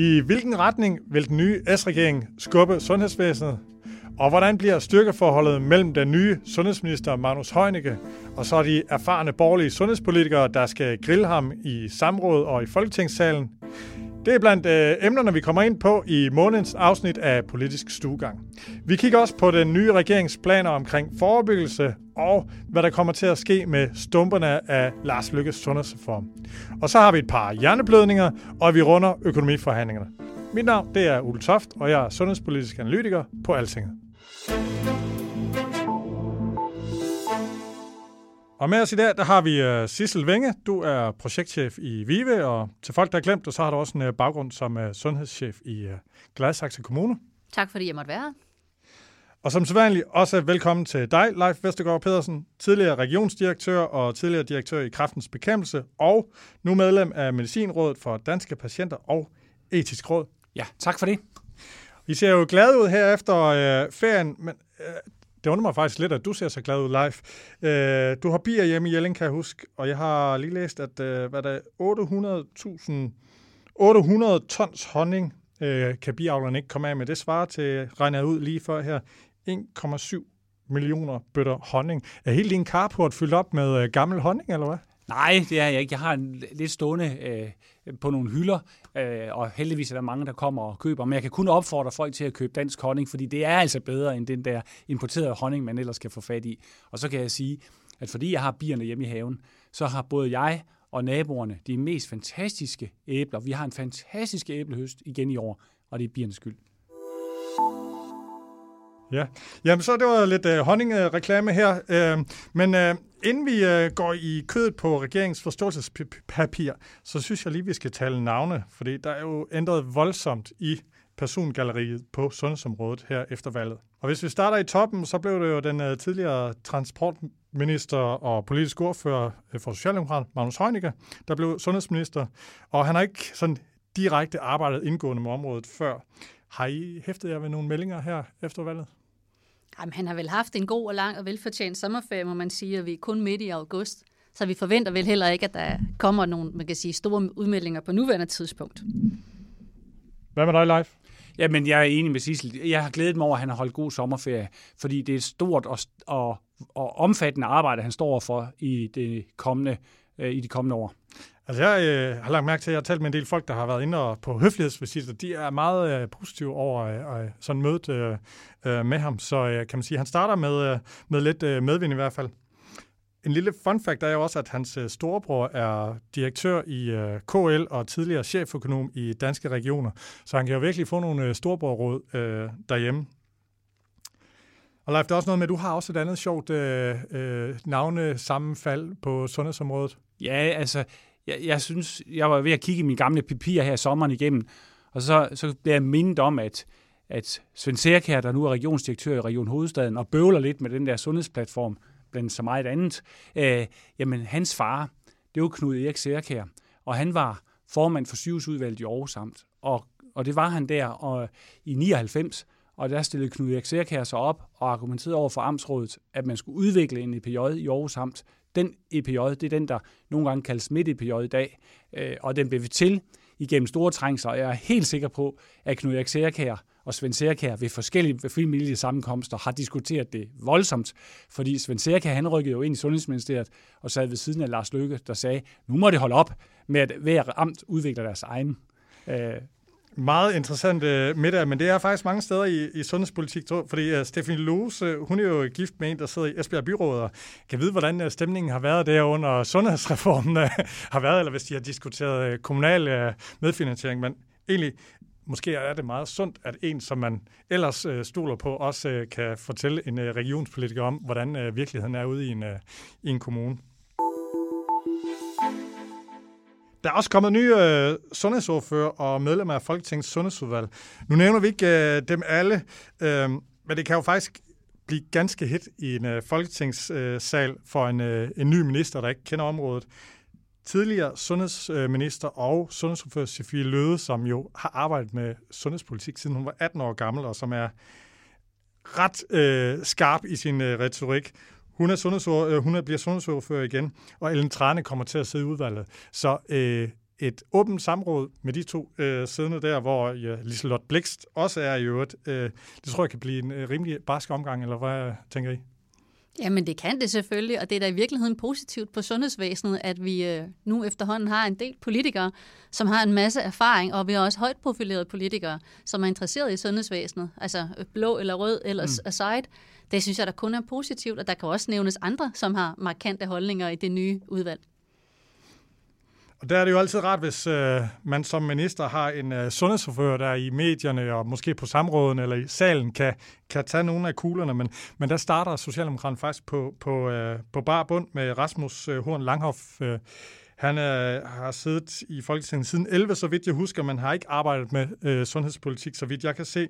I hvilken retning vil den nye S-regering skubbe sundhedsvæsenet? Og hvordan bliver styrkeforholdet mellem den nye sundhedsminister Magnus Heunicke og så de erfarne borgerlige sundhedspolitikere, der skal grille ham i samråd og i Folketingssalen? Det er blandt øh, emnerne, vi kommer ind på i månedens afsnit af Politisk Stuegang. Vi kigger også på den nye regeringsplaner omkring forebyggelse og hvad der kommer til at ske med stumperne af Lars Lykkes sundhedsreform. Og så har vi et par hjerneblødninger, og vi runder økonomiforhandlingerne. Mit navn det er Ole Toft, og jeg er sundhedspolitisk analytiker på Altinget. Og med os i dag, der har vi uh, Sissel Venge. Du er projektchef i VIVE, og til folk, der har glemt det, så har du også en uh, baggrund som uh, sundhedschef i uh, Gladsaxe Kommune. Tak fordi jeg måtte være her. Og som sædvanligt også velkommen til dig, Leif Vestergaard Pedersen, tidligere regionsdirektør og tidligere direktør i Kraftens Bekæmpelse, og nu medlem af Medicinrådet for Danske Patienter og Etisk Råd. Ja, tak for det. I ser jo glade ud her efter øh, ferien, men øh, det undrer mig faktisk lidt, at du ser så glad ud live. Øh, du har bier hjemme i Jelling, kan jeg huske, og jeg har lige læst, at øh, hvad der 800.000 800 tons honning øh, kan biavlerne ikke komme af med. Det svarer til, regner ud lige før her, 1,7 millioner bøtter honning. Er hele din carport fyldt op med øh, gammel honning, eller hvad? Nej, det er jeg ikke. Jeg har en lidt stående øh, på nogle hylder, øh, og heldigvis er der mange, der kommer og køber. Men jeg kan kun opfordre folk til at købe dansk honning, fordi det er altså bedre end den der importerede honning, man ellers kan få fat i. Og så kan jeg sige, at fordi jeg har bierne hjemme i haven, så har både jeg og naboerne de mest fantastiske æbler. Vi har en fantastisk æblehøst igen i år, og det er biernes skyld. Ja, jamen så det var lidt øh, honningreklame her, Øh, men øh, inden vi øh, går i kødet på regeringens forståelsespapir, så synes jeg lige, vi skal tale navne, fordi der er jo ændret voldsomt i persongalleriet på sundhedsområdet her efter valget. Og hvis vi starter i toppen, så blev det jo den øh, tidligere transportminister og politisk ordfører øh, for Socialdemokrat, Magnus Heunicke, der blev sundhedsminister, og han har ikke sådan direkte arbejdet indgående med området før. Har I hæftet jer ved nogle meldinger her efter valget? Jamen, han har vel haft en god og lang og velfortjent sommerferie, må man sige, og vi er kun midt i august. Så vi forventer vel heller ikke, at der kommer nogle man kan sige, store udmeldinger på nuværende tidspunkt. Hvad med dig, Leif? Jamen, jeg er enig med Sissel. Jeg har glædet mig over, at han har holdt god sommerferie, fordi det er et stort og, og, og omfattende arbejde, han står for i det kommende, øh, i de kommende år. Altså, jeg øh, har lagt mærke til, at jeg har talt med en del folk, der har været inde på høflighedsvisiter. De er meget øh, positive over øh, øh, sådan mødet øh, øh, med ham. Så øh, kan man sige, at han starter med, øh, med lidt øh, medvind i hvert fald. En lille fun fact er jo også, at hans øh, storebror er direktør i øh, KL og tidligere cheføkonom i Danske Regioner. Så han kan jo virkelig få nogle øh, storebrorråd øh, derhjemme. Og Leif, der er også noget med, at du har også et andet sjovt øh, øh, navnesammenfald på sundhedsområdet. Ja, altså, jeg, jeg synes, jeg var ved at kigge i mine gamle papirer her sommeren igennem, og så, så blev jeg mindet om, at, at Svend Serkær, der nu er regionsdirektør i Region Hovedstaden, og bøvler lidt med den der sundhedsplatform, blandt så meget andet, øh, jamen hans far, det var Knud Erik Serkær, og han var formand for sygehusudvalget i Aarhus Amt, og, og det var han der og, i 99, og der stillede Knud Erik Serkær sig op og argumenterede over for Amtsrådet, at man skulle udvikle en EPJ i Aarhus Amt, den EPJ, det er den, der nogle gange kaldes midt-EPJ i dag, øh, og den blev vi til igennem store trængsler. Jeg er helt sikker på, at Knud Erik Serkær og Svend Serkær ved forskellige familielige sammenkomster har diskuteret det voldsomt, fordi Svend Serkær, han rykkede jo ind i Sundhedsministeriet og sad ved siden af Lars Løkke, der sagde, nu må det holde op med, at hver amt udvikler deres egen øh, meget interessant uh, middag, men det er faktisk mange steder i, i sundhedspolitik, tror, fordi øh, uh, Stefanie Lose, øh, hun er jo gift med en, der sidder i Esbjerg Byråd, og kan vide, hvordan uh, stemningen har været der under sundhedsreformen uh, har været, eller hvis de har diskuteret uh, kommunal uh, medfinansiering, men egentlig, måske er det meget sundt, at en, som man ellers øh, stoler på, også øh, kan fortælle en øh, regionspolitiker om, hvordan øh, virkeligheden er ude i en, øh, i en kommune. Der er også kommet nye øh, sundhedsordfører og medlemmer af Folketingets sundhedsudvalg. Nu nævner vi ikke øh, dem alle, øh, men det kan jo faktisk blive ganske hit i en øh, folketingssal øh, for en, øh, en ny minister, der ikke kender området. Tidligere sundhedsminister og sundhedsordfører Sofie Løde, som jo har arbejdet med sundhedspolitik siden hun var 18 år gammel, og som er ret øh, skarp i sin øh, retorik. Hun, er sundhedsord, øh, hun er, bliver sundhedsordfører igen, og Ellen Trane kommer til at sidde i udvalget. Så øh, et åbent samråd med de to øh, siddende der, hvor ja, Liselott Blikst også er i øvrigt. Øh, det tror jeg kan blive en øh, rimelig barsk omgang, eller hvad tænker I? Jamen det kan det selvfølgelig, og det er da i virkeligheden positivt på sundhedsvæsenet, at vi øh, nu efterhånden har en del politikere, som har en masse erfaring, og vi har også højt profilerede politikere, som er interesseret i sundhedsvæsenet, altså øh, blå eller rød eller mm. aside. Det synes jeg der kun er positivt, og der kan også nævnes andre, som har markante holdninger i det nye udvalg. Og der er det jo altid rart, hvis øh, man som minister har en øh, sundhedsforfører, der i medierne og måske på samråden eller i salen kan, kan tage nogle af kuglerne. Men, men der starter Socialdemokraterne faktisk på, på, øh, på bar bund med Rasmus øh, Horn Langhoff. Øh, han øh, har siddet i Folketinget siden 11, så vidt jeg husker, Man har ikke arbejdet med øh, sundhedspolitik, så vidt jeg kan se.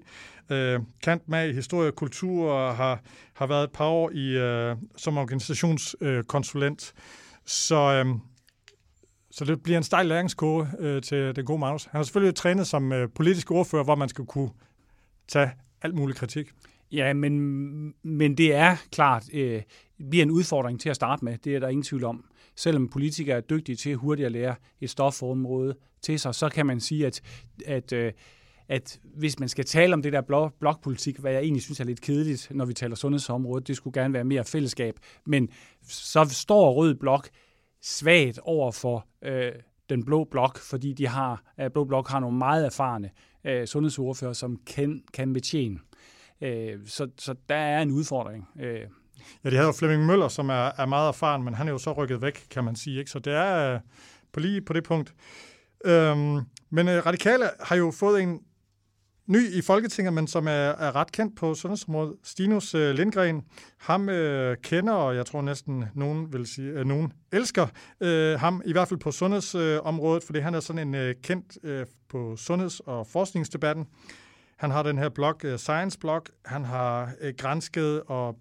Øh, kant med i historie og kultur og har, har været et par år i, øh, som organisationskonsulent. Øh, så øh, så det bliver en stejl læringskurve øh, til den gode Magnus. Han har selvfølgelig trænet som øh, politisk ordfører, hvor man skal kunne tage alt mulig kritik. Ja, men, men det er klart, øh, bliver en udfordring til at starte med. Det er der ingen tvivl om. Selvom politikere er dygtige til hurtigt at lære et stofområde til sig, så kan man sige, at, at øh, at hvis man skal tale om det der blok, blokpolitik, hvad jeg egentlig synes er lidt kedeligt, når vi taler sundhedsområdet, det skulle gerne være mere fællesskab, men så står Rød Blok svagt over for øh, den blå blok, fordi de har, øh, blå blok har nogle meget erfarne øh, sundhedsordfører, som kan, kan betjene. Øh, så, så der er en udfordring. Øh. Ja, de havde jo Flemming Møller, som er, er meget erfaren, men han er jo så rykket væk, kan man sige. Ikke? Så det er øh, på lige på det punkt. Øhm, men øh, Radikale har jo fået en ny i Folketinget, men som er, er ret kendt på sundhedsområdet, Stinus øh, Lindgren. Ham øh, kender, og jeg tror næsten nogen vil sige, øh, nogen elsker øh, ham, i hvert fald på sundhedsområdet, øh, fordi han er sådan en øh, kendt øh, på sundheds- og forskningsdebatten. Han har den her blog, øh, Science Blog. Han har øh, grænsket og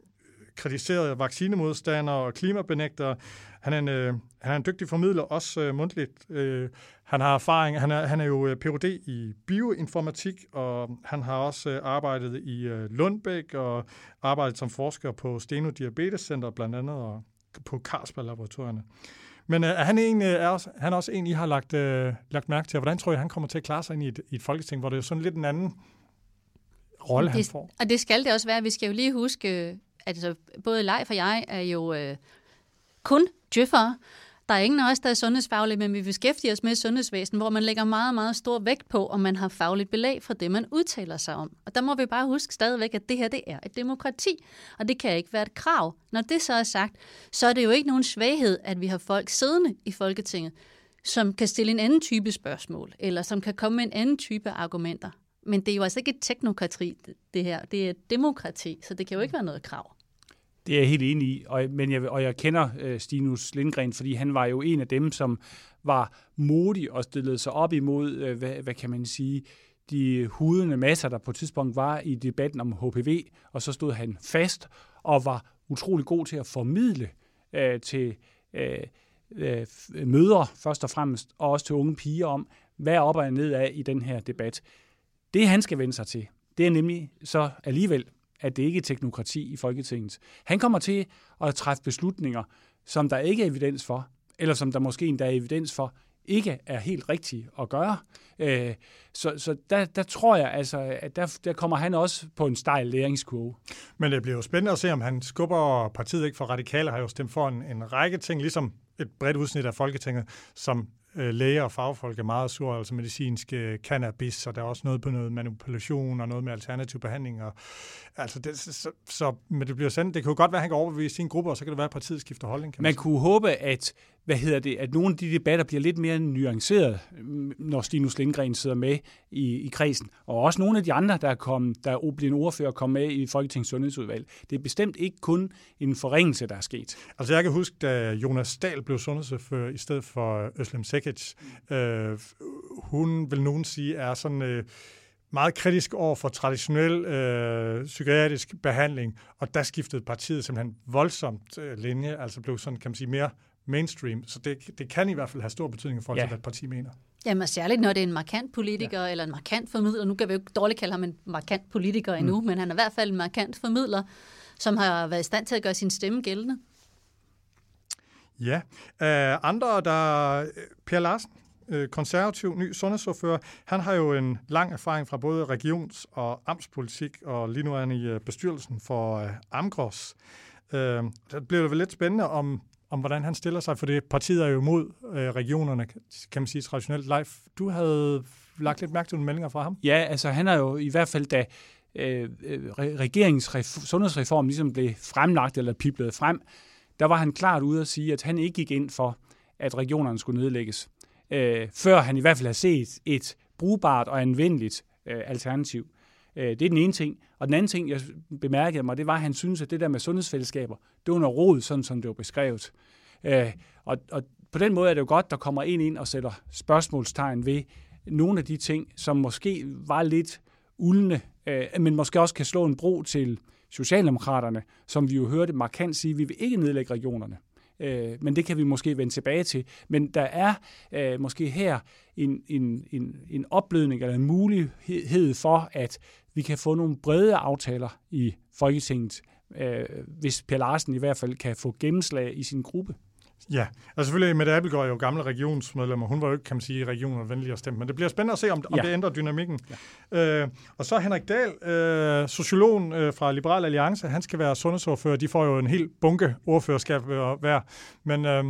øh, kritiseret vaccinemodstandere og klimabenægtere. Han er en, øh, han er en dygtig formidler, også øh, mundtligt. Øh, han har erfaring, han er, han er jo Ph.D. i bioinformatik, og han har også øh, arbejdet i øh, Lundbæk og arbejdet som forsker på Steno Diabetes Center blandt andet, og på Carlsberg-laboratorierne. Men øh, er han, en, øh, er også, han er også en, I har lagt, øh, lagt mærke til. Hvordan tror jeg, han kommer til at klare sig ind i et, i et folketing, hvor det er sådan lidt en anden rolle, han får? Og det skal det også være. Vi skal jo lige huske, at altså, både Leif og jeg er jo øh, kun djøffere, der er ingen af os, der er sundhedsfaglige, men vi beskæftiger os med sundhedsvæsen, hvor man lægger meget, meget stor vægt på, om man har fagligt belæg for det, man udtaler sig om. Og der må vi bare huske stadigvæk, at det her det er et demokrati, og det kan ikke være et krav. Når det så er sagt, så er det jo ikke nogen svaghed, at vi har folk siddende i Folketinget, som kan stille en anden type spørgsmål, eller som kan komme med en anden type argumenter. Men det er jo altså ikke et teknokrati, det her. Det er et demokrati, så det kan jo ikke være noget krav. Det er jeg helt enig i, og, men jeg, og jeg kender øh, Stinus Lindgren, fordi han var jo en af dem, som var modig og stillede sig op imod, øh, hvad, hvad kan man sige, de hudende masser, der på et tidspunkt var i debatten om HPV, og så stod han fast og var utrolig god til at formidle øh, til øh, øh, mødre først og fremmest, og også til unge piger om, hvad er op og ned af i den her debat. Det han skal vende sig til, det er nemlig så alligevel at det ikke er teknokrati i Folketinget. Han kommer til at træffe beslutninger, som der ikke er evidens for, eller som der måske endda er evidens for, ikke er helt rigtige at gøre. Øh, så så der, der tror jeg altså, at der, der kommer han også på en stejl læringskurve. Men det bliver jo spændende at se, om han skubber partiet ikke for radikale, har jo stemt for en, en række ting, ligesom et bredt udsnit af Folketinget, som øh, læger og fagfolk er meget sure, altså medicinsk øh, cannabis, og der er også noget på noget manipulation og noget med alternativ behandling. Og, altså det, så, så, men det bliver sendt. Det jo godt være, at han kan overbevise sin gruppe, og så kan det være, at partiet skifter holdning. Kan man, man kunne håbe, at hvad hedder det, at nogle af de debatter bliver lidt mere nuanceret, når Stinus Lindgren sidder med i, i kredsen. Og også nogle af de andre, der er, kommet, der er blevet ordfører, kom med i Folketingets sundhedsudvalg. Det er bestemt ikke kun en forringelse, der er sket. Altså jeg kan huske, da Jonas Dahl blev sundhedsordfører i stedet for Øslem Sekic, øh, hun vil nogen sige er sådan... Øh, meget kritisk over for traditionel øh, psykiatrisk behandling, og der skiftede partiet simpelthen voldsomt øh, linje, altså blev sådan, kan man sige, mere mainstream. Så det, det kan i hvert fald have stor betydning for, ja. hvad et parti mener. Jamen særligt, når det er en markant politiker ja. eller en markant formidler. Nu kan vi jo ikke dårligt kalde ham en markant politiker endnu, mm. men han er i hvert fald en markant formidler, som har været i stand til at gøre sin stemme gældende. Ja. Uh, andre, der... Per Larsen, øh, konservativ ny sundhedsordfører. Han har jo en lang erfaring fra både regions- og amtspolitik, og lige nu er han i øh, bestyrelsen for uh, Amgros. Uh, det bliver det vel lidt spændende, om om hvordan han stiller sig, for det partiet er jo mod øh, regionerne, kan man sige traditionelt. Leif, du havde lagt lidt mærke til nogle meldinger fra ham? Ja, altså han er jo i hvert fald, da øh regeringens sundhedsreform ligesom blev fremlagt eller piblet frem, der var han klart ude at sige, at han ikke gik ind for, at regionerne skulle nedlægges, øh, før han i hvert fald har set et brugbart og anvendeligt øh, alternativ. Øh, det er den ene ting. Og den anden ting, jeg bemærkede mig, det var, at han synes, at det der med sundhedsfællesskaber, det var noget råd, sådan som det var beskrevet. Øh, og, og på den måde er det jo godt, der kommer en ind og sætter spørgsmålstegn ved nogle af de ting, som måske var lidt uldne, øh, men måske også kan slå en bro til Socialdemokraterne, som vi jo hørte markant sige, at vi vil ikke nedlægge regionerne. Øh, men det kan vi måske vende tilbage til. Men der er øh, måske her en, en, en, en opblødning eller en mulighed for, at vi kan få nogle brede aftaler i Folketinget, øh, hvis Per Larsen i hvert fald kan få gennemslag i sin gruppe. Ja, og selvfølgelig Mette Abelgaard er jo gamle regionsmedlemmer. Hun var jo ikke, kan man sige, regionen venlig at stemme. Men det bliver spændende at se, om, om ja. det ændrer dynamikken. Ja. Øh, og så Henrik Dahl, øh, sociologen øh, fra Liberal Alliance, han skal være sundhedsordfører. De får jo en helt bunke ordførerskab hver. Men øh,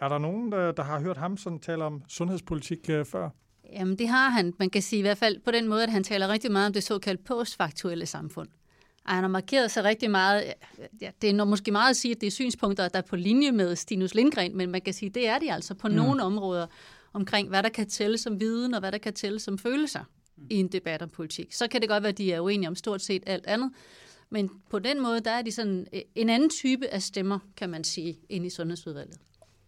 er der nogen, der, der har hørt ham sådan tale om sundhedspolitik øh, før? Jamen det har han. Man kan sige i hvert fald på den måde, at han taler rigtig meget om det såkaldt postfaktuelle samfund. Og han har markeret sig rigtig meget. Ja, det er måske meget at sige, at det er synspunkter, der er på linje med Stinus Lindgren, men man kan sige, at det er de altså på mm. nogle områder omkring, hvad der kan tælle som viden, og hvad der kan tælle som følelser i en debat om politik. Så kan det godt være, at de er uenige om stort set alt andet, men på den måde, der er de sådan en anden type af stemmer, kan man sige, ind i sundhedsudvalget.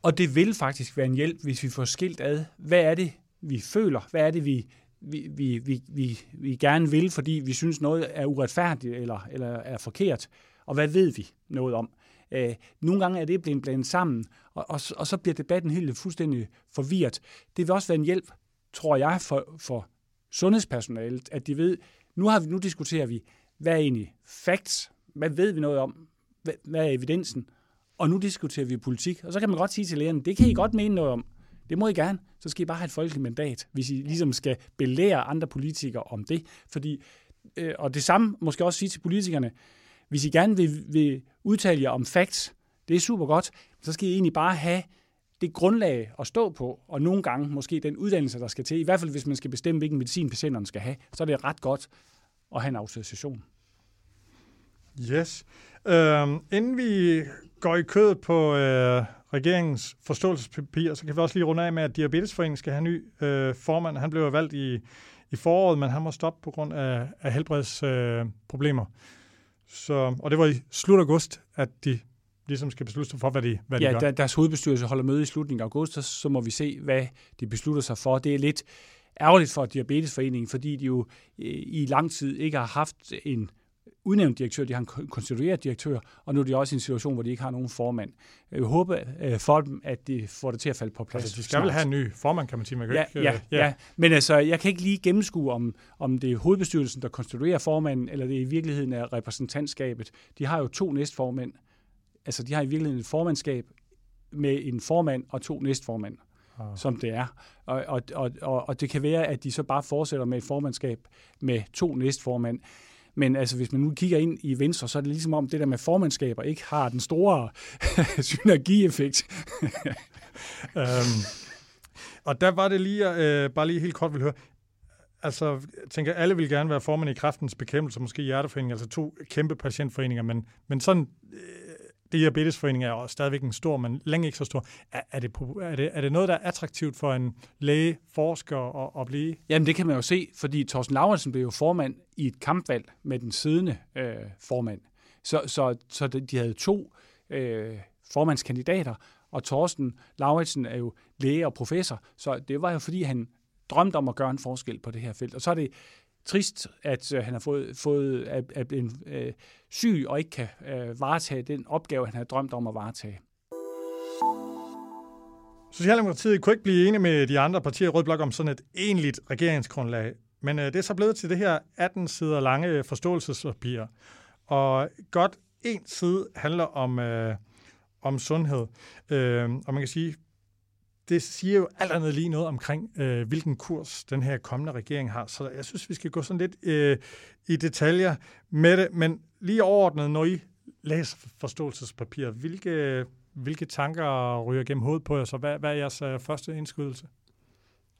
Og det vil faktisk være en hjælp, hvis vi får skilt ad. Hvad er det, vi føler? Hvad er det, vi, vi, vi, vi, vi, vi gerne vil, fordi vi synes noget er uretfærdigt eller, eller er forkert? Og hvad ved vi noget om? Øh, nogle gange er det blevet blandet sammen, og, og, og så bliver debatten helt fuldstændig forvirret. Det vil også være en hjælp, tror jeg, for, for sundhedspersonalet, at de ved, nu, har vi, nu diskuterer vi, hvad er egentlig facts? Hvad ved vi noget om? Hvad, hvad er evidensen? Og nu diskuterer vi politik. Og så kan man godt sige til lægerne, det kan I godt mene noget om. Det må I gerne. Så skal I bare have et folkeligt mandat, hvis I ligesom skal belære andre politikere om det. Fordi, øh, og det samme måske også sige til politikerne, hvis I gerne vil, vil udtale jer om facts, det er super godt, så skal I egentlig bare have det grundlag at stå på, og nogle gange måske den uddannelse, der skal til. I hvert fald, hvis man skal bestemme, hvilken medicin patienterne skal have, så er det ret godt at have en autorisation. Yes. Øhm, inden vi går i kødet på øh, regeringens forståelsespapir, så kan vi også lige runde af med, at Diabetesforeningen skal have ny øh, formand. Han blev valgt i, i foråret, men han må stoppe på grund af, af helbredsproblemer. Øh, så, og det var i slut august, at de ligesom skal beslutte sig for, hvad de, hvad ja, de gør. deres hovedbestyrelse holder møde i slutningen af august, så, så må vi se, hvad de beslutter sig for. Det er lidt ærgerligt for Diabetesforeningen, fordi de jo øh, i lang tid ikke har haft en udnævnt direktør, de har en konstitueret direktør, og nu er de også i en situation, hvor de ikke har nogen formand. Jeg håber øh, for dem, at de får det til at falde på plads. Altså, de skal snart. vel have en ny formand, kan man sige. Man kan ja, ikke, ja, øh, ja. ja, men altså, jeg kan ikke lige gennemskue, om, om det er hovedbestyrelsen, der konstituerer formanden, eller det i virkeligheden er repræsentantskabet. De har jo to næstformænd. Altså, de har i virkeligheden et formandskab med en formand og to næstformænd ah. som det er. Og, og, og, og det kan være, at de så bare fortsætter med et formandskab med to næstformænd. Men altså, hvis man nu kigger ind i Venstre, så er det ligesom om det der med formandskaber ikke har den store synergieffekt. um, Og der var det lige, øh, bare lige helt kort vil høre, altså, jeg tænker, alle vil gerne være formand i kraftens bekæmpelse, måske hjerteforening, altså to kæmpe patientforeninger, men, men sådan, øh, diabetesforening er jo stadigvæk en stor, men længe ikke så stor. Er, er, det, er, det, er det noget, der er attraktivt for en læge, forsker at, at blive? Jamen, det kan man jo se, fordi Thorsten Lauritsen blev jo formand i et kampvalg med den siddende øh, formand. Så, så, så de havde to øh, formandskandidater, og Thorsten Lauritsen er jo læge og professor, så det var jo fordi, han drømte om at gøre en forskel på det her felt. Og så er det trist, at øh, han har fået, fået at, at en øh, syg og ikke kan øh, varetage den opgave, han har drømt om at varetage. Socialdemokratiet kunne ikke blive enige med de andre partier i Rød Blok om sådan et enligt regeringsgrundlag. Men øh, det er så blevet til det her 18 sider lange forståelsespapir. Og godt en side handler om, øh, om sundhed. Øh, og man kan sige, det siger jo alt andet lige noget omkring, øh, hvilken kurs den her kommende regering har. Så jeg synes, vi skal gå sådan lidt øh, i detaljer med det. Men lige overordnet, når I læser forståelsespapiret, hvilke, hvilke tanker ryger gennem hovedet på jer? Så hvad, hvad er jeres øh, første indskydelse?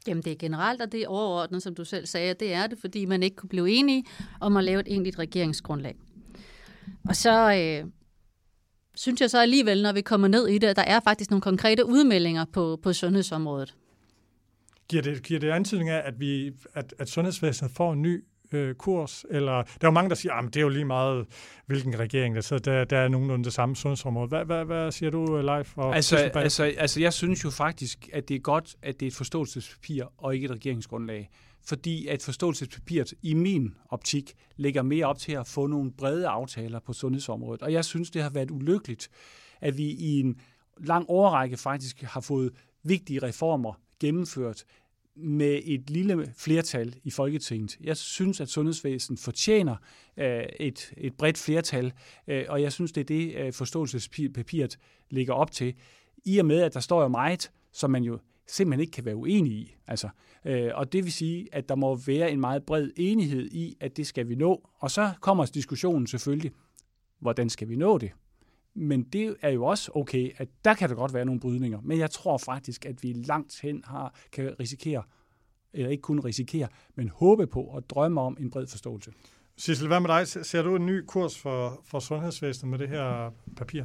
Jamen det er generelt, og det er overordnet, som du selv sagde, det er det, fordi man ikke kunne blive enige om at lave et egentligt regeringsgrundlag. Og så øh, synes jeg så alligevel, når vi kommer ned i det, at der er faktisk nogle konkrete udmeldinger på, på sundhedsområdet. Giver det, giver det antydning af, at, vi, at, at sundhedsvæsenet får en ny øh, kurs? Eller, der er jo mange, der siger, at det er jo lige meget, hvilken regering der sidder. Der, der er nogenlunde det samme sundhedsområde. Hvad, hvad, hvad siger du, Leif? Og altså, altså, altså, jeg synes jo faktisk, at det er godt, at det er et forståelsespapir og ikke et regeringsgrundlag fordi at forståelsespapiret i min optik lægger mere op til at få nogle brede aftaler på sundhedsområdet. Og jeg synes, det har været ulykkeligt, at vi i en lang overrække faktisk har fået vigtige reformer gennemført med et lille flertal i Folketinget. Jeg synes, at sundhedsvæsenet fortjener øh, et, et bredt flertal, øh, og jeg synes, det er det, øh, forståelsespapiret ligger op til. I og med, at der står jo meget, som man jo simpelthen ikke kan være uenig i. Altså, øh, og det vil sige, at der må være en meget bred enighed i, at det skal vi nå. Og så kommer diskussionen selvfølgelig, hvordan skal vi nå det? Men det er jo også okay, at der kan der godt være nogle brydninger. Men jeg tror faktisk, at vi langt hen har, kan risikere, eller ikke kun risikere, men håbe på og drømme om en bred forståelse. Sissel, hvad med dig? Ser du en ny kurs for, for sundhedsvæsenet med det her papir?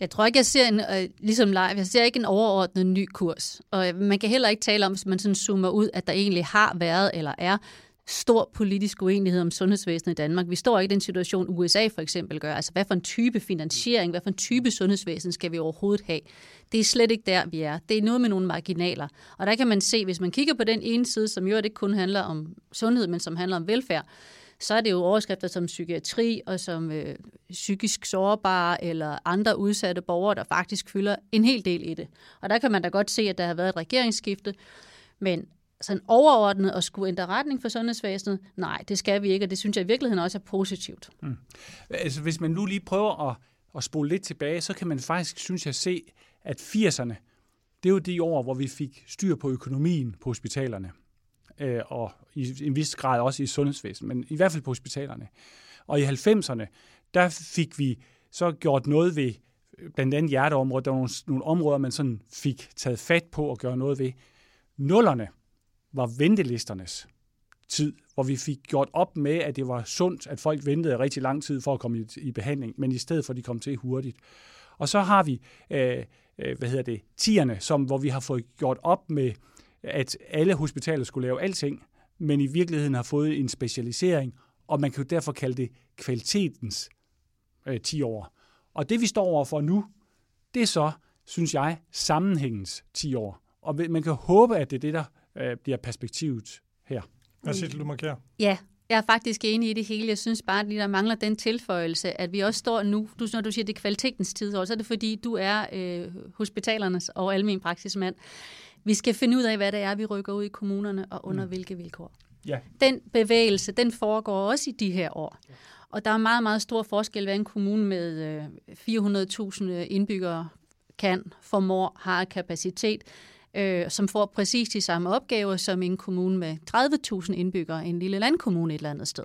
Jeg tror ikke, jeg ser en, øh, ligesom live, jeg ser ikke en overordnet ny kurs. Og man kan heller ikke tale om, hvis man sådan zoomer ud, at der egentlig har været eller er stor politisk uenighed om sundhedsvæsenet i Danmark. Vi står ikke i den situation, USA for eksempel gør. Altså, hvad for en type finansiering, hvad for en type sundhedsvæsen skal vi overhovedet have? Det er slet ikke der, vi er. Det er noget med nogle marginaler. Og der kan man se, hvis man kigger på den ene side, som jo ikke kun handler om sundhed, men som handler om velfærd, så er det jo overskrifter som psykiatri og som øh, psykisk sårbare eller andre udsatte borgere, der faktisk fylder en hel del i det. Og der kan man da godt se, at der har været et regeringsskifte, men sådan overordnet at skulle ændre retning for sundhedsvæsenet, nej, det skal vi ikke, og det synes jeg i virkeligheden også er positivt. Mm. Altså, hvis man nu lige prøver at, at spole lidt tilbage, så kan man faktisk, synes jeg, se, at 80'erne, det er jo de år, hvor vi fik styr på økonomien på hospitalerne øh, og i en vis grad også i sundhedsvæsenet, men i hvert fald på hospitalerne. Og i 90'erne, der fik vi så gjort noget ved øh, blandt andet hjerteområdet. Der var nogle, nogle områder, man sådan fik taget fat på og gøre noget ved. Nullerne var ventelisternes tid, hvor vi fik gjort op med, at det var sundt, at folk ventede rigtig lang tid for at komme i, i behandling, men i stedet for, at de kom til hurtigt. Og så har vi, øh, øh, hvad hedder det, tierne, som, hvor vi har fået gjort op med at alle hospitaler skulle lave alting, men i virkeligheden har fået en specialisering, og man kan jo derfor kalde det kvalitetens øh, 10 år. Og det vi står overfor nu, det er så, synes jeg, sammenhængens 10 år. Og man kan håbe, at det er det, der øh, bliver perspektivet her. Hvad siger du, markerer? Ja, jeg er faktisk enig i det hele. Jeg synes bare, at der mangler den tilføjelse, at vi også står nu, du, når du siger, det er kvalitetens tid, så er det fordi, du er øh, hospitalernes og almen praksismand. Vi skal finde ud af, hvad det er, vi rykker ud i kommunerne, og under mm. hvilke vilkår. Ja. Den bevægelse, den foregår også i de her år. Og der er meget, meget stor forskel, hvad en kommune med 400.000 øh, indbyggere kan, formår, har kapacitet, øh, som får præcis de samme opgaver som en kommune med 30.000 indbyggere, en lille landkommune et eller andet sted.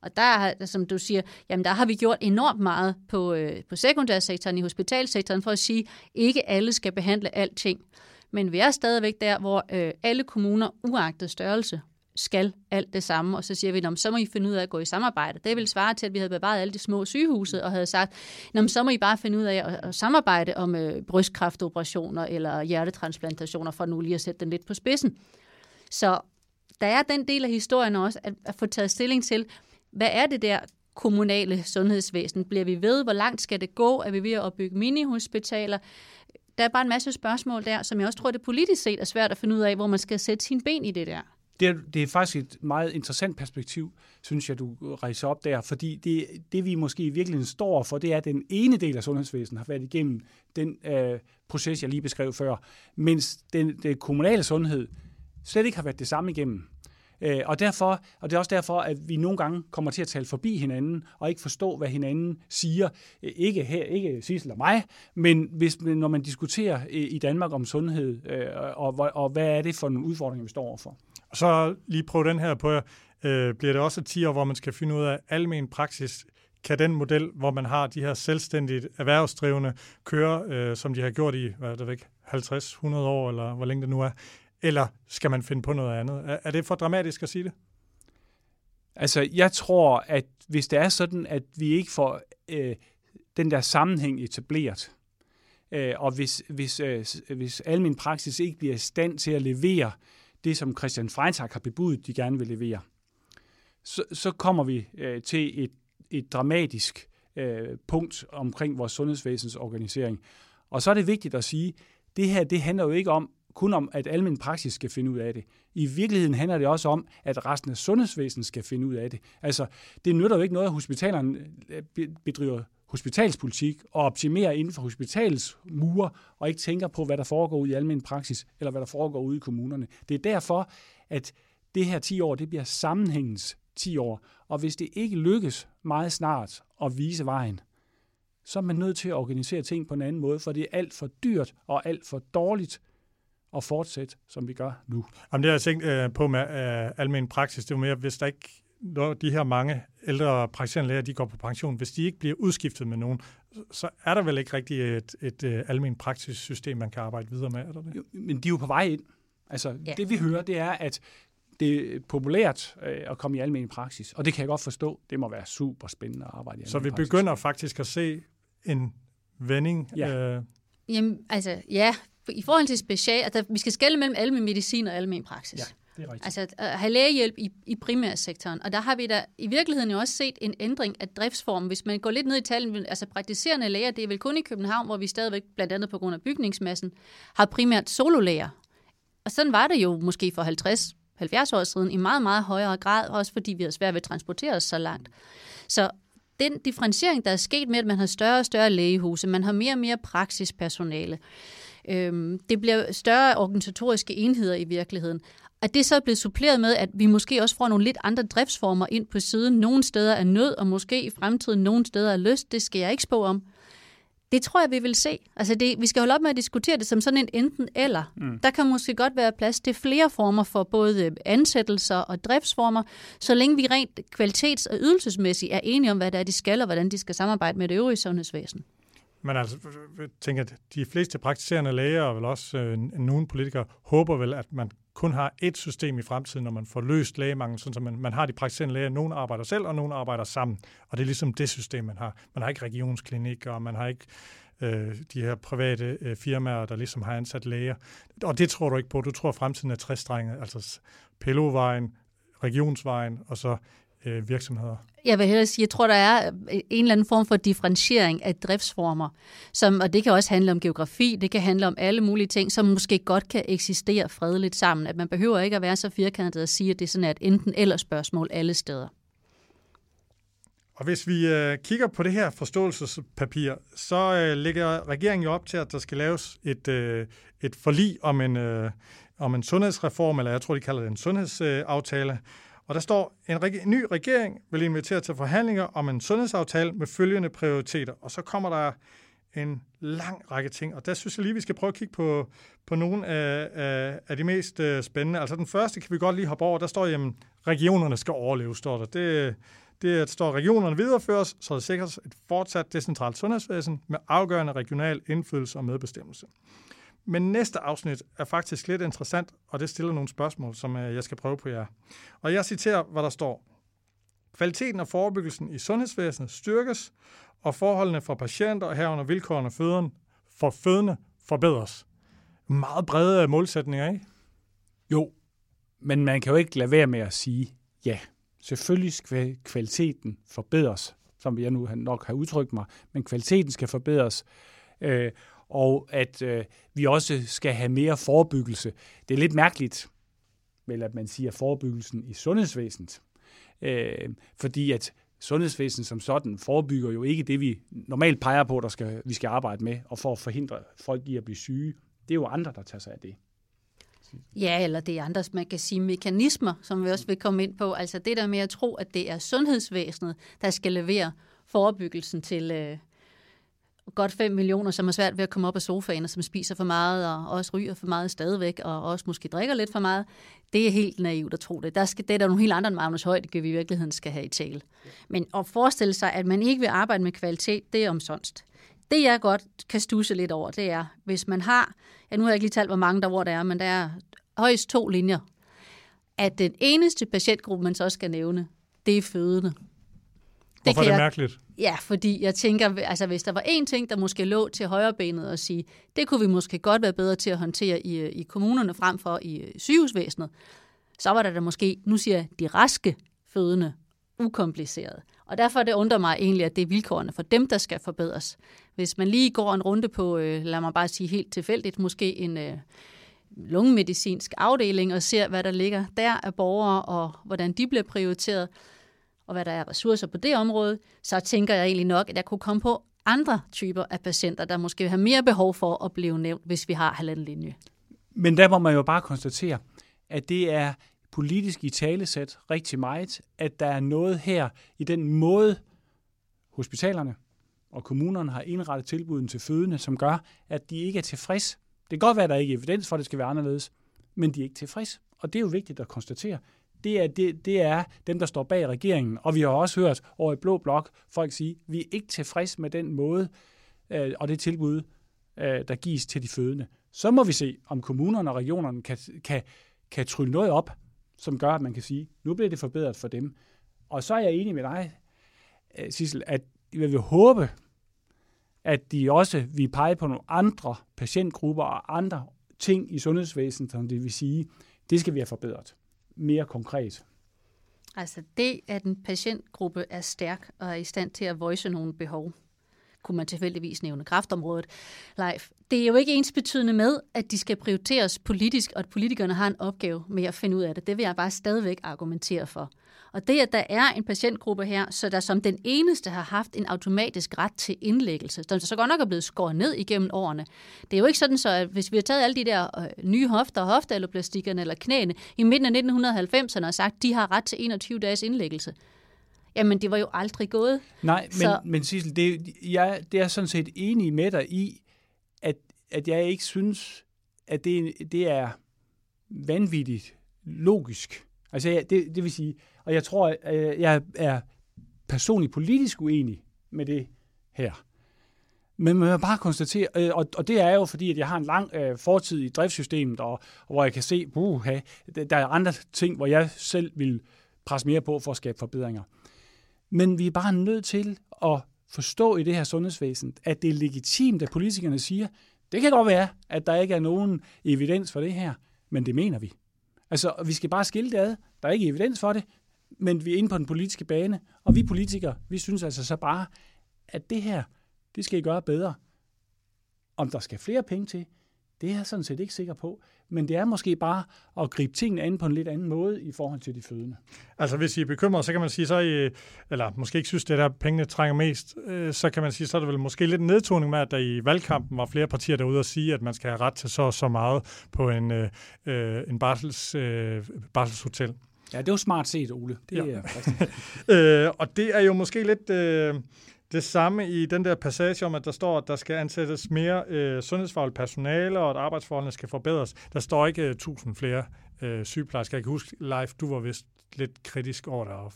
Og der, som du siger, jamen der har vi gjort enormt meget på, øh, på sekundærsektoren, i hospitalsektoren, for at sige, ikke alle skal behandle alting. Men vi er stadigvæk der, hvor øh, alle kommuner, uagtet størrelse, skal alt det samme, og så siger vi, så må I finde ud af at gå i samarbejde. Det vil svare til, at vi havde bevaret alle de små sygehuse, og havde sagt, så må I bare finde ud af at, at samarbejde om øh, brystkræftoperationer eller hjertetransplantationer, for nu lige at sætte den lidt på spidsen. Så der er den del af historien også, at, at få taget stilling til, hvad er det der kommunale sundhedsvæsen? Bliver vi ved? Hvor langt skal det gå? Er vi ved at opbygge minihospitaler? Der er bare en masse spørgsmål der, som jeg også tror, det politisk set er svært at finde ud af, hvor man skal sætte sin ben i det der. Det er, det er faktisk et meget interessant perspektiv, synes jeg, du rejser op der, fordi det, det vi måske i virkeligheden står for, det er, at den ene del af sundhedsvæsenet har været igennem den øh, proces, jeg lige beskrev før, mens den, den kommunale sundhed slet ikke har været det samme igennem. Øh, og, derfor, og det er også derfor, at vi nogle gange kommer til at tale forbi hinanden, og ikke forstå, hvad hinanden siger. Øh, ikke her, ikke Sissel og mig, men hvis, når man diskuterer øh, i Danmark om sundhed, øh, og, og hvad er det for nogle udfordringer, vi står overfor. Og så lige prøve den her på jer. Øh, bliver det også 10 år, hvor man skal finde ud af almen praksis? Kan den model, hvor man har de her selvstændigt erhvervsdrivende, køre, øh, som de har gjort i, hvad er det 50-100 år, eller hvor længe det nu er? Eller skal man finde på noget andet? Er, er det for dramatisk at sige det? Altså, jeg tror, at hvis det er sådan, at vi ikke får øh, den der sammenhæng etableret, øh, og hvis, hvis, øh, hvis almen praksis ikke bliver i stand til at levere det, som Christian Freitag har bebudet, de gerne vil levere, så, så kommer vi øh, til et, et dramatisk øh, punkt omkring vores sundhedsvæsens organisering. Og så er det vigtigt at sige, det her det handler jo ikke om, kun om, at almen praksis skal finde ud af det. I virkeligheden handler det også om, at resten af sundhedsvæsenet skal finde ud af det. Altså, det nytter jo ikke noget, at hospitalerne øh, bedriver hospitalspolitik og optimerer inden for hospitalets mure, og ikke tænker på, hvad der foregår ude i almen praksis, eller hvad der foregår ude i kommunerne. Det er derfor, at det her 10 år, det bliver sammenhængens 10 år. Og hvis det ikke lykkes meget snart at vise vejen, så er man nødt til at organisere ting på en anden måde, for det er alt for dyrt og alt for dårligt at fortsætte, som vi gør nu. Jamen, det har jeg tænkt øh, på med øh, almen praksis. Det er mere, hvis der ikke når de her mange ældre praktiserende læger, de går på pension, hvis de ikke bliver udskiftet med nogen, så er der vel ikke rigtig et, et, et øh, almen system, man kan arbejde videre med, er der det? Jo, men de er jo på vej ind. Altså, ja. det vi hører, det er, at det er populært øh, at komme i almen praksis, og det kan jeg godt forstå. Det må være super spændende at arbejde i Så vi praksis. begynder faktisk at se en vending? Ja. Øh... Jamen, altså, ja, i forhold til special, altså, vi skal skælde mellem almen medicin og almen praksis. Ja. Det er rigtigt. Altså at have lægehjælp i, i primærsektoren. Og der har vi da i virkeligheden jo også set en ændring af driftsformen. Hvis man går lidt ned i tallene, altså praktiserende læger, det er vel kun i København, hvor vi stadigvæk, blandt andet på grund af bygningsmassen, har primært sololæger. Og sådan var det jo måske for 50 70 år siden i meget, meget højere grad, også fordi vi har svært ved at transportere os så langt. Så den differentiering, der er sket med, at man har større og større lægehuse, man har mere og mere praksispersonale, øhm, det bliver større organisatoriske enheder i virkeligheden. At det så er blevet suppleret med, at vi måske også får nogle lidt andre driftsformer ind på siden. Nogle steder er nød, og måske i fremtiden nogle steder er lyst. Det skal jeg ikke spå om. Det tror jeg, vi vil se. Altså det, vi skal holde op med at diskutere det som sådan en enten eller. Mm. Der kan måske godt være plads til flere former for både ansættelser og driftsformer, så længe vi rent kvalitets- og ydelsesmæssigt er enige om, hvad det er, de skal, og hvordan de skal samarbejde med det øvrige sundhedsvæsen. Men altså, øh, øh, jeg tænker, at de fleste praktiserende læger og vel også øh, nogle politikere håber vel, at man kun har et system i fremtiden, når man får løst lægemangel, sådan så man, man har de praktiserende læger, nogen arbejder selv, og nogen arbejder sammen. Og det er ligesom det system, man har. Man har ikke regionsklinikker, og man har ikke øh, de her private øh, firmaer, der ligesom har ansat læger. Og det tror du ikke på. Du tror, at fremtiden er træstrenget, altså PLO-vejen, regionsvejen, og så øh, virksomheder? Jeg vil hellere sige, jeg tror, der er en eller anden form for differentiering af driftsformer, som, og det kan også handle om geografi, det kan handle om alle mulige ting, som måske godt kan eksistere fredeligt sammen. At man behøver ikke at være så firkantet at sige, at det er sådan et enten eller spørgsmål alle steder. Og hvis vi øh, kigger på det her forståelsespapir, så øh, lægger regeringen jo op til, at der skal laves et, øh, et forlig om en, øh, om en sundhedsreform, eller jeg tror, de kalder det en sundhedsaftale. Øh, og der står, en, reg- en ny regering vil invitere til forhandlinger om en sundhedsaftale med følgende prioriteter. Og så kommer der en lang række ting, og der synes jeg lige, vi skal prøve at kigge på, på nogle af, af, af de mest uh, spændende. Altså den første kan vi godt lige hoppe over, der står, jamen regionerne skal overleve, står der. Det, det står, at regionerne videreføres, så der sikres et fortsat decentralt sundhedsvæsen med afgørende regional indflydelse og medbestemmelse. Men næste afsnit er faktisk lidt interessant, og det stiller nogle spørgsmål, som øh, jeg skal prøve på jer. Og jeg citerer, hvad der står. Kvaliteten og forebyggelsen i sundhedsvæsenet styrkes, og forholdene for patienter og herunder vilkårene føderen for fødende forbedres. Meget brede øh, målsætninger, ikke? Jo, men man kan jo ikke lade være med at sige, ja, selvfølgelig skal kvaliteten forbedres, som jeg nu nok har udtrykt mig, men kvaliteten skal forbedres, øh, og at øh, vi også skal have mere forebyggelse. Det er lidt mærkeligt, vel, at man siger forebyggelsen i sundhedsvæsenet, øh, fordi at sundhedsvæsenet som sådan forebygger jo ikke det, vi normalt peger på, der skal, vi skal arbejde med, og for at forhindre folk i at blive syge. Det er jo andre, der tager sig af det. Ja, eller det er andre, man kan sige, mekanismer, som vi også vil komme ind på. Altså det der med at tro, at det er sundhedsvæsenet, der skal levere forebyggelsen til øh, godt 5 millioner, som er svært ved at komme op af sofaen, og som spiser for meget, og også ryger for meget stadigvæk, og også måske drikker lidt for meget. Det er helt naivt at tro det. Der skal, det er der nogle helt andre end Magnus Højde, vi i virkeligheden skal have i tale. Men at forestille sig, at man ikke vil arbejde med kvalitet, det er omsonst. Det jeg godt kan stusse lidt over, det er, hvis man har, ja nu har jeg ikke lige talt, hvor mange der hvor der er, men der er højst to linjer, at den eneste patientgruppe, man så skal nævne, det er fødende. Hvorfor det er det mærkeligt? Ja, fordi jeg tænker, altså hvis der var en ting, der måske lå til højrebenet og sige, det kunne vi måske godt være bedre til at håndtere i, i kommunerne frem for i sygehusvæsenet, så var der da måske, nu siger jeg, de raske fødende, ukompliceret. Og derfor det undrer mig egentlig, at det er vilkårene for dem, der skal forbedres. Hvis man lige går en runde på, øh, lad mig bare sige helt tilfældigt, måske en øh, lungemedicinsk afdeling og ser, hvad der ligger der af borgere og hvordan de bliver prioriteret, og hvad der er ressourcer på det område, så tænker jeg egentlig nok, at jeg kunne komme på andre typer af patienter, der måske har mere behov for at blive nævnt, hvis vi har halvanden linje. Men der må man jo bare konstatere, at det er politisk i talesæt rigtig meget, at der er noget her i den måde, hospitalerne og kommunerne har indrettet tilbuden til fødende, som gør, at de ikke er tilfreds. Det kan godt være, at der ikke er evidens for, at det skal være anderledes, men de er ikke tilfreds. Og det er jo vigtigt at konstatere. Det er, det, det er dem, der står bag regeringen. Og vi har også hørt over i Blå Blok folk sige, at vi er ikke tilfreds med den måde øh, og det tilbud, øh, der gives til de fødende. Så må vi se, om kommunerne og regionerne kan, kan, kan trylle noget op, som gør, at man kan sige, nu bliver det forbedret for dem. Og så er jeg enig med dig, øh, Sissel, at jeg vil håbe, at de også vil pege på nogle andre patientgrupper og andre ting i sundhedsvæsenet, som det vil sige, det skal vi have forbedret mere konkret. Altså det, at en patientgruppe er stærk og er i stand til at voice nogle behov, kunne man tilfældigvis nævne kraftområdet, live. Det er jo ikke ens betydende med, at de skal prioriteres politisk, og at politikerne har en opgave med at finde ud af det. Det vil jeg bare stadigvæk argumentere for. Og det, at der er en patientgruppe her, så der som den eneste har haft en automatisk ret til indlæggelse, som så godt nok er blevet skåret ned igennem årene. Det er jo ikke sådan, så at hvis vi har taget alle de der øh, nye hofter, hoftealloplastikkerne eller knæene i midten af 1990'erne og sagt, de har ret til 21 dages indlæggelse, Jamen, det var jo aldrig gået. Nej, så... men, men Sissel, det, jeg, det er sådan set enig med dig i, at, at jeg ikke synes, at det, det er vanvittigt logisk. Altså, det, det vil sige, og jeg tror, at jeg er personligt politisk uenig med det her. Men man må bare konstatere, øh, og, og det er jo fordi, at jeg har en lang øh, fortid i driftssystemet, og, og hvor jeg kan se, uh, der er andre ting, hvor jeg selv vil presse mere på for at skabe forbedringer. Men vi er bare nødt til at forstå i det her sundhedsvæsen, at det er legitimt, at politikerne siger, det kan godt være, at der ikke er nogen evidens for det her, men det mener vi. Altså, vi skal bare skille det ad. Der er ikke evidens for det, men vi er inde på den politiske bane, og vi politikere, vi synes altså så bare, at det her, det skal I gøre bedre. Om der skal flere penge til, det er jeg sådan set ikke sikker på. Men det er måske bare at gribe tingene an på en lidt anden måde i forhold til de fødende. Altså hvis I er bekymret, så kan man sige, så I, eller måske ikke synes, det der pengene trænger mest, øh, så kan man sige, så er det vel måske lidt en nedtoning med, at der i valgkampen var flere partier derude og sige, at man skal have ret til så så meget på en, øh, øh en barsels, øh, barselshotel. Ja, det er jo smart set, Ole. Det ja. er øh, og det er jo måske lidt... Øh, det samme i den der passage om, at der står, at der skal ansættes mere øh, sundhedsfagligt personale, og at arbejdsforholdene skal forbedres. Der står ikke uh, flere øh, sygeplejersker. Jeg kan huske, Leif, du var vist lidt kritisk over det.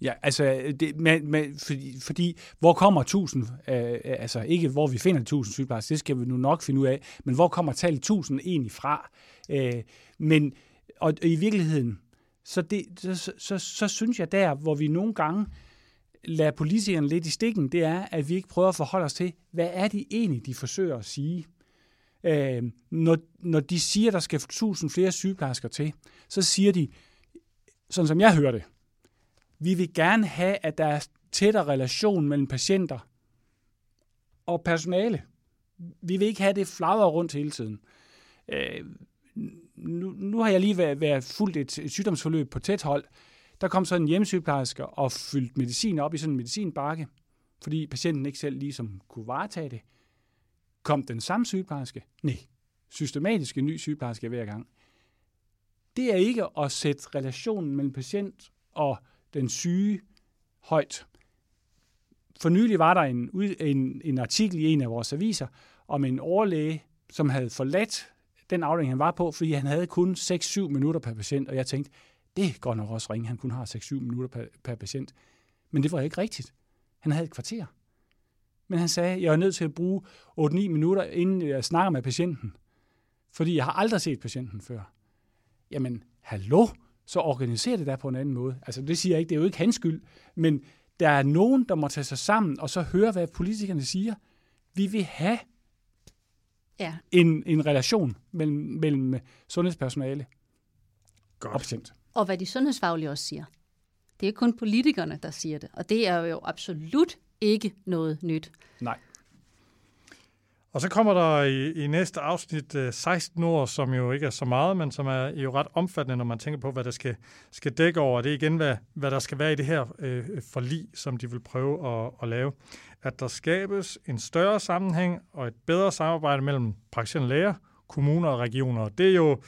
Ja, altså, det, men, men, fordi, fordi hvor kommer 1000, øh, øh, altså ikke hvor vi finder 1000 sygeplejersker, det skal vi nu nok finde ud af, men hvor kommer tallet 1000 egentlig fra? Øh, men og, og i virkeligheden, så, det, så, så, så, så synes jeg der, hvor vi nogle gange lader politikerne lidt i stikken, det er, at vi ikke prøver at forholde os til, hvad er det egentlig, de forsøger at sige. Øh, når, når de siger, at der skal 1000 flere sygeplejersker til, så siger de, sådan som jeg hører det, vi vil gerne have, at der er tættere relation mellem patienter og personale. Vi vil ikke have det flagre rundt hele tiden. Øh, nu, nu har jeg lige været, været fuldt et, et sygdomsforløb på tæt hold. Der kom så en hjemmesygeplejerske og fyldte medicin op i sådan en medicinbakke, fordi patienten ikke selv ligesom kunne varetage det. Kom den samme sygeplejerske? Nej. Systematisk en ny sygeplejerske hver gang. Det er ikke at sætte relationen mellem patient og den syge højt. For nylig var der en, en, en artikel i en af vores aviser om en overlæge, som havde forladt den afdeling, han var på, fordi han havde kun 6-7 minutter per patient, og jeg tænkte, det går nok også ringe, han kun har 6-7 minutter per, per patient. Men det var ikke rigtigt. Han havde et kvarter. Men han sagde, jeg er nødt til at bruge 8-9 minutter, inden jeg snakker med patienten. Fordi jeg har aldrig set patienten før. Jamen, hallo? så organiser det der på en anden måde. Altså det siger jeg ikke, det er jo ikke hans skyld, men der er nogen, der må tage sig sammen og så høre, hvad politikerne siger. Vi vil have ja. en, en relation mellem, mellem sundhedspersonale Godt. og patient. Og hvad de sundhedsfaglige også siger. Det er kun politikerne, der siger det, og det er jo absolut ikke noget nyt. Nej. Og så kommer der i, i næste afsnit øh, 16 ord, som jo ikke er så meget, men som er jo ret omfattende, når man tænker på, hvad der skal, skal dække over. Det er igen, hvad, hvad der skal være i det her øh, forlig, som de vil prøve at, at lave. At der skabes en større sammenhæng og et bedre samarbejde mellem praktiserende læger, kommuner og regioner. Det er jo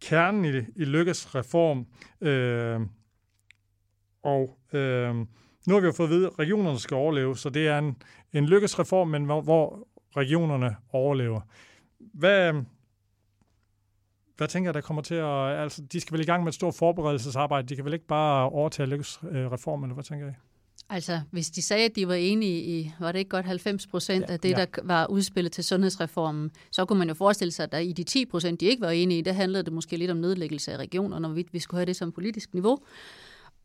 kernen i, i Lykkes reform. Øh, og øh, nu har vi jo fået at vide, at regionerne skal overleve, så det er en, en Lykkes reform, men hvor, hvor regionerne overlever. Hvad, hvad tænker jeg, der kommer til at... Altså, de skal vel i gang med et stort forberedelsesarbejde. De kan vel ikke bare overtage lykkesreformen, øh, eller hvad tænker I? Altså, hvis de sagde, at de var enige i, var det ikke godt 90 procent ja, af det, ja. der var udspillet til sundhedsreformen, så kunne man jo forestille sig, at der i de 10 procent, de ikke var enige i, der handlede det måske lidt om nedlæggelse af regionerne, hvorvidt vi skulle have det som politisk niveau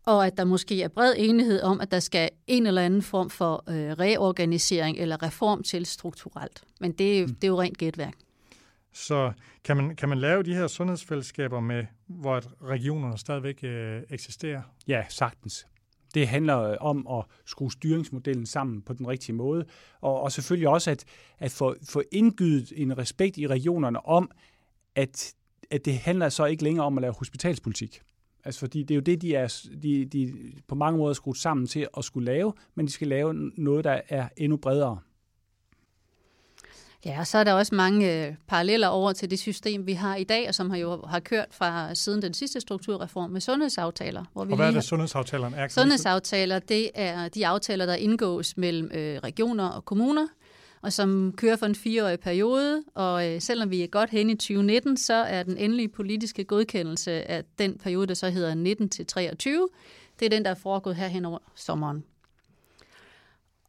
og at der måske er bred enighed om, at der skal en eller anden form for øh, reorganisering eller reform til strukturelt. Men det, mm. det er jo rent gætværk. Så kan man, kan man lave de her sundhedsfællesskaber med, hvor regionerne stadigvæk øh, eksisterer? Ja, sagtens. Det handler øh, om at skrue styringsmodellen sammen på den rigtige måde, og, og selvfølgelig også at, at få, få indgydet en respekt i regionerne om, at, at det handler så ikke længere om at lave hospitalspolitik. Altså fordi det er jo det, de er de, de på mange måder skruet sammen til at skulle lave, men de skal lave noget, der er endnu bredere. Ja, og så er der også mange øh, paralleller over til det system, vi har i dag, og som har jo har kørt fra siden den sidste strukturreform med sundhedsaftaler. Hvor vi og hvad er det, sundhedsaftalerne er? Sundhedsaftaler, det er de aftaler, der indgås mellem øh, regioner og kommuner, og som kører for en fireårig periode. Og øh, selvom vi er godt hen i 2019, så er den endelige politiske godkendelse af den periode, der så hedder 19 til 23, det er den, der er foregået her hen over sommeren.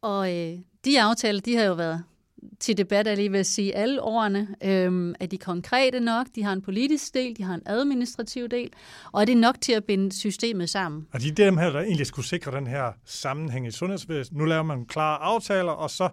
Og øh, de aftaler, de har jo været til debat, er lige ved at sige, alle årene. Øhm, er de konkrete nok? De har en politisk del, de har en administrativ del, og er det nok til at binde systemet sammen? Og de er dem her, der egentlig skulle sikre den her sammenhæng i sundhedsvæsenet. Nu laver man klare aftaler, og så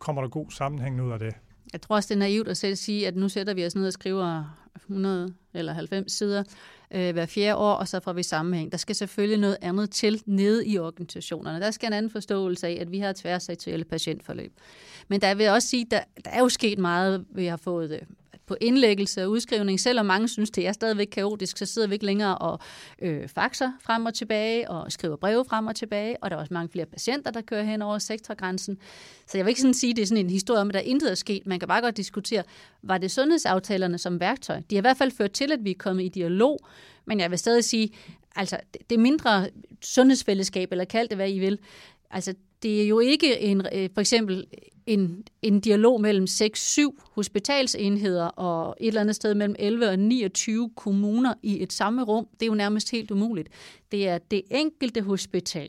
kommer der god sammenhæng ud af det. Jeg tror også, det er naivt at selv sige, at nu sætter vi os ned og skriver 100 eller 90 sider øh, hver fjerde år, og så får vi sammenhæng. Der skal selvfølgelig noget andet til nede i organisationerne. Der skal en anden forståelse af, at vi har tværsektuelle patientforløb. Men der vil jeg også sige, at der, der er jo sket meget, vi har fået øh, på indlæggelse og udskrivning. Selvom mange synes, det er stadigvæk kaotisk, så sidder vi ikke længere og øh, faxer frem og tilbage og skriver breve frem og tilbage, og der er også mange flere patienter, der kører hen over sektorgrænsen. Så jeg vil ikke sådan sige, at det er sådan en historie om, at der intet er sket. Man kan bare godt diskutere, var det sundhedsaftalerne som værktøj? De har i hvert fald ført til, at vi er kommet i dialog, men jeg vil stadig sige, altså det mindre sundhedsfællesskab, eller kald det hvad I vil, altså det er jo ikke en, øh, for eksempel en, en dialog mellem 6-7 hospitalsenheder og et eller andet sted mellem 11 og 29 kommuner i et samme rum. Det er jo nærmest helt umuligt. Det er det enkelte hospital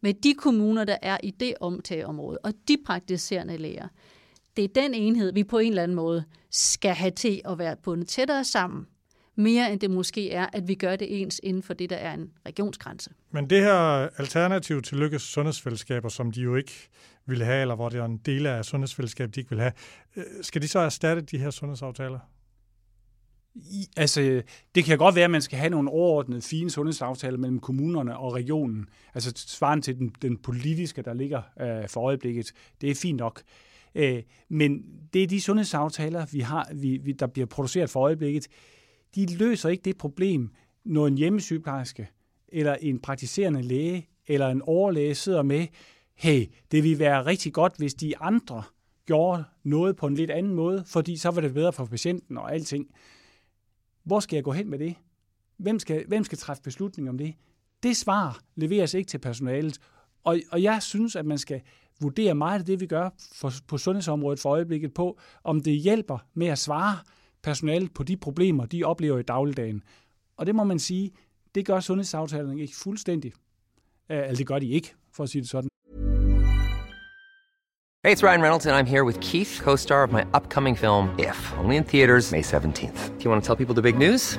med de kommuner, der er i det omtageområde, og de praktiserende læger. Det er den enhed, vi på en eller anden måde skal have til at være bundet tættere sammen, mere end det måske er, at vi gør det ens inden for det, der er en regionsgrænse. Men det her alternativ til lykkes sundhedsfællesskaber, som de jo ikke ville have, eller hvor det er en del af sundhedsfællesskabet, de ikke vil have, øh, skal de så erstatte de her sundhedsaftaler? I, altså, det kan godt være, at man skal have nogle overordnede fine sundhedsaftaler mellem kommunerne og regionen. Altså svaren til den, den politiske, der ligger øh, for øjeblikket. Det er fint nok. Øh, men det er de sundhedsaftaler, vi har, vi, vi, der bliver produceret for øjeblikket. De løser ikke det problem, når en hjemmesygeplejerske eller en praktiserende læge eller en overlæge sidder med, hey, det ville være rigtig godt, hvis de andre gjorde noget på en lidt anden måde, fordi så var det bedre for patienten og alting. Hvor skal jeg gå hen med det? Hvem skal, hvem skal træffe beslutning om det? Det svar leveres ikke til personalet. Og, og jeg synes, at man skal vurdere meget af det, vi gør for, på sundhedsområdet for øjeblikket på, om det hjælper med at svare personalet på de problemer, de oplever i dagligdagen. Og det må man sige, det gør sundhedsaftalerne ikke fuldstændig. Altså det gør de ikke, for at sige det sådan. Hey, it's Ryan Reynolds, and I'm here with Keith, co star of my upcoming film, If, only in theaters, May 17th. Do you want to tell people the big news?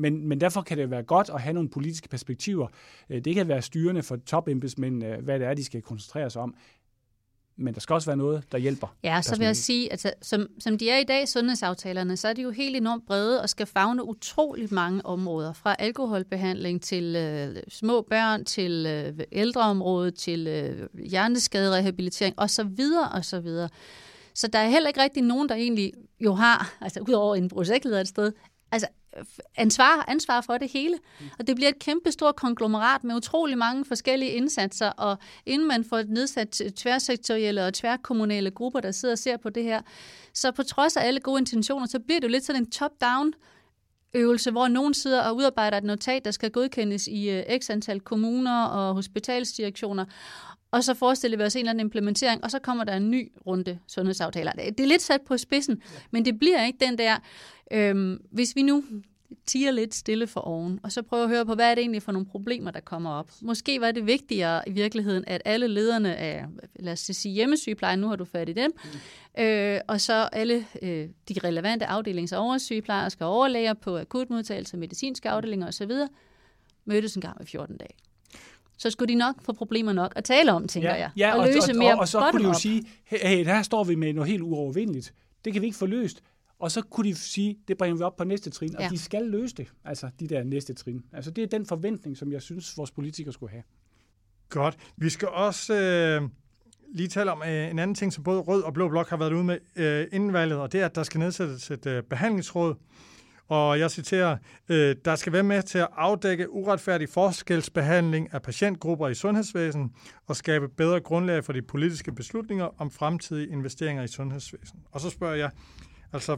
Men, men derfor kan det være godt at have nogle politiske perspektiver. Øh, det kan være styrende for topembedsmænd, øh, hvad det er, de skal koncentrere sig om. Men der skal også være noget, der hjælper. Ja, så vil jeg sige, at som, som de er i dag, sundhedsaftalerne, så er de jo helt enormt brede og skal fagne utrolig mange områder. Fra alkoholbehandling til øh, små børn, til øh, ældreområdet, til øh, hjerneskaderehabilitering osv. osv. Så der er heller ikke rigtig nogen, der egentlig jo har, altså udover en projektleder et sted, altså ansvar, ansvar for det hele. Og det bliver et kæmpe stort konglomerat med utrolig mange forskellige indsatser, og inden man får nedsat tværsektorielle og tværkommunale grupper, der sidder og ser på det her, så på trods af alle gode intentioner, så bliver det jo lidt sådan en top-down øvelse, hvor nogen sidder og udarbejder et notat, der skal godkendes i uh, x antal kommuner og hospitalsdirektioner, og så forestiller vi os en eller anden implementering, og så kommer der en ny runde sundhedsaftaler. Det er lidt sat på spidsen, men det bliver ikke den der, øhm, hvis vi nu tiger lidt stille for oven, og så prøver at høre på, hvad er det egentlig for nogle problemer, der kommer op. Måske var det vigtigere i virkeligheden, at alle lederne af, lad os sige hjemmesygeplejen, nu har du fat i dem, mm. øh, og så alle øh, de relevante afdelings- og oversygeplejersker og overlæger på akutmodtagelse, medicinske afdelinger osv., mødtes en gang med 14 dage så skulle de nok få problemer nok at tale om, tænker ja, jeg. Ja, og, og, løse og, mere og, og så kunne de jo sige, hey, her står vi med noget helt uovervindeligt. Det kan vi ikke få løst. Og så kunne de sige, det bringer vi op på næste trin, og ja. de skal løse det, altså de der næste trin. Altså det er den forventning, som jeg synes, vores politikere skulle have. Godt. Vi skal også øh, lige tale om øh, en anden ting, som både Rød og Blå Blok har været ude med øh, inden valget, og det er, at der skal nedsættes et øh, behandlingsråd, og jeg citerer, øh, der skal være med til at afdække uretfærdig forskelsbehandling af patientgrupper i sundhedsvæsen og skabe bedre grundlag for de politiske beslutninger om fremtidige investeringer i sundhedsvæsen. Og så spørger jeg, altså,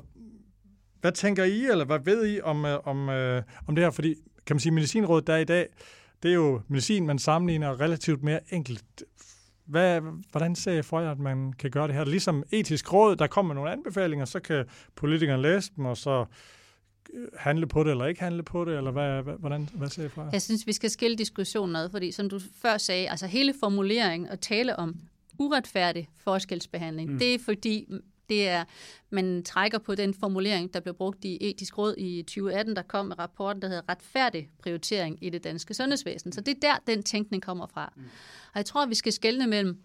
hvad tænker I, eller hvad ved I om, øh, om, øh, om det her? Fordi, kan man sige, medicinrådet der i dag, det er jo medicin, man sammenligner relativt mere enkelt. Hvad, hvordan ser I for jer, at man kan gøre det her? Ligesom etisk råd, der kommer nogle anbefalinger, så kan politikerne læse dem, og så handle på det eller ikke handle på det, eller hvad, hvordan, hvad ser I fra? Jeg synes, vi skal skille diskussionen ad, fordi som du før sagde, altså hele formuleringen og tale om uretfærdig forskelsbehandling, mm. det er fordi, det er, man trækker på den formulering, der blev brugt i etisk råd i 2018, der kom med rapporten, der hedder retfærdig prioritering i det danske sundhedsvæsen. Så det er der, den tænkning kommer fra. Mm. Og jeg tror, vi skal skelne mellem,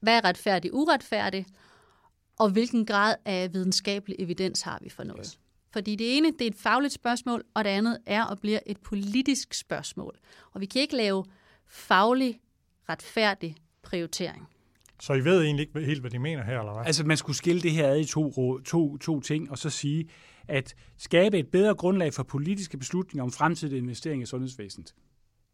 hvad er retfærdig uretfærdig, og hvilken grad af videnskabelig evidens har vi for noget. Okay. Fordi det ene, det er et fagligt spørgsmål, og det andet er og bliver et politisk spørgsmål. Og vi kan ikke lave faglig, retfærdig prioritering. Så I ved egentlig ikke helt, hvad de mener her, eller hvad? Altså, man skulle skille det her ad i to, to, to ting, og så sige, at skabe et bedre grundlag for politiske beslutninger om fremtidige investeringer i sundhedsvæsenet.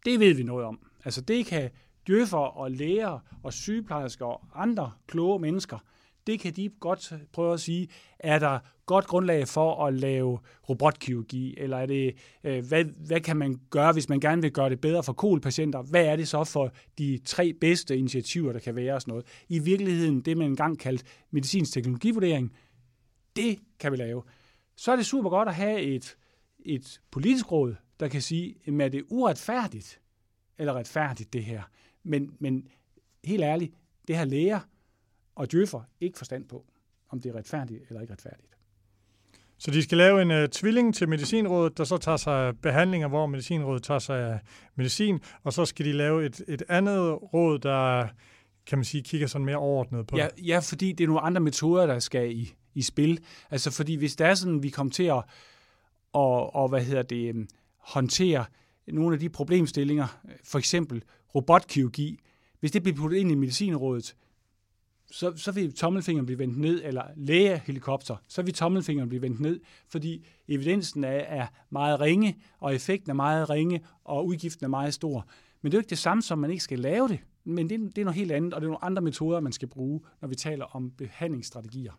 Det ved vi noget om. Altså, det kan djøffer og læger og sygeplejersker og andre kloge mennesker, det kan de godt prøve at sige, er der godt grundlag for at lave robotkirurgi, eller er det, øh, hvad, hvad kan man gøre, hvis man gerne vil gøre det bedre for kolpatienter? Hvad er det så for de tre bedste initiativer, der kan være sådan noget? I virkeligheden, det man engang kaldte medicinsk teknologivurdering, det kan vi lave. Så er det super godt at have et, et politisk råd, der kan sige, at er det uretfærdigt eller retfærdigt det her? Men, men helt ærligt, det her læger og djøffer ikke forstand på, om det er retfærdigt eller ikke retfærdigt. Så de skal lave en uh, tvilling til Medicinrådet, der så tager sig af behandlinger, hvor Medicinrådet tager sig af medicin, og så skal de lave et, et andet råd, der kan man sige, kigger sådan mere overordnet på ja, det. Ja, fordi det er nogle andre metoder, der skal i, i spil. Altså fordi hvis det er sådan, vi kommer til at og, og hvad hedder det, øhm, håndtere nogle af de problemstillinger, for eksempel robotkirurgi, hvis det bliver puttet ind i medicinrådet, så, så vil tommelfingeren blive vendt ned, eller lægehelikopter, så vil tommelfingeren blive vendt ned, fordi evidensen er, er meget ringe, og effekten er meget ringe, og udgiften er meget stor. Men det er jo ikke det samme som, man ikke skal lave det. Men det, det er noget helt andet, og det er nogle andre metoder, man skal bruge, når vi taler om behandlingsstrategier.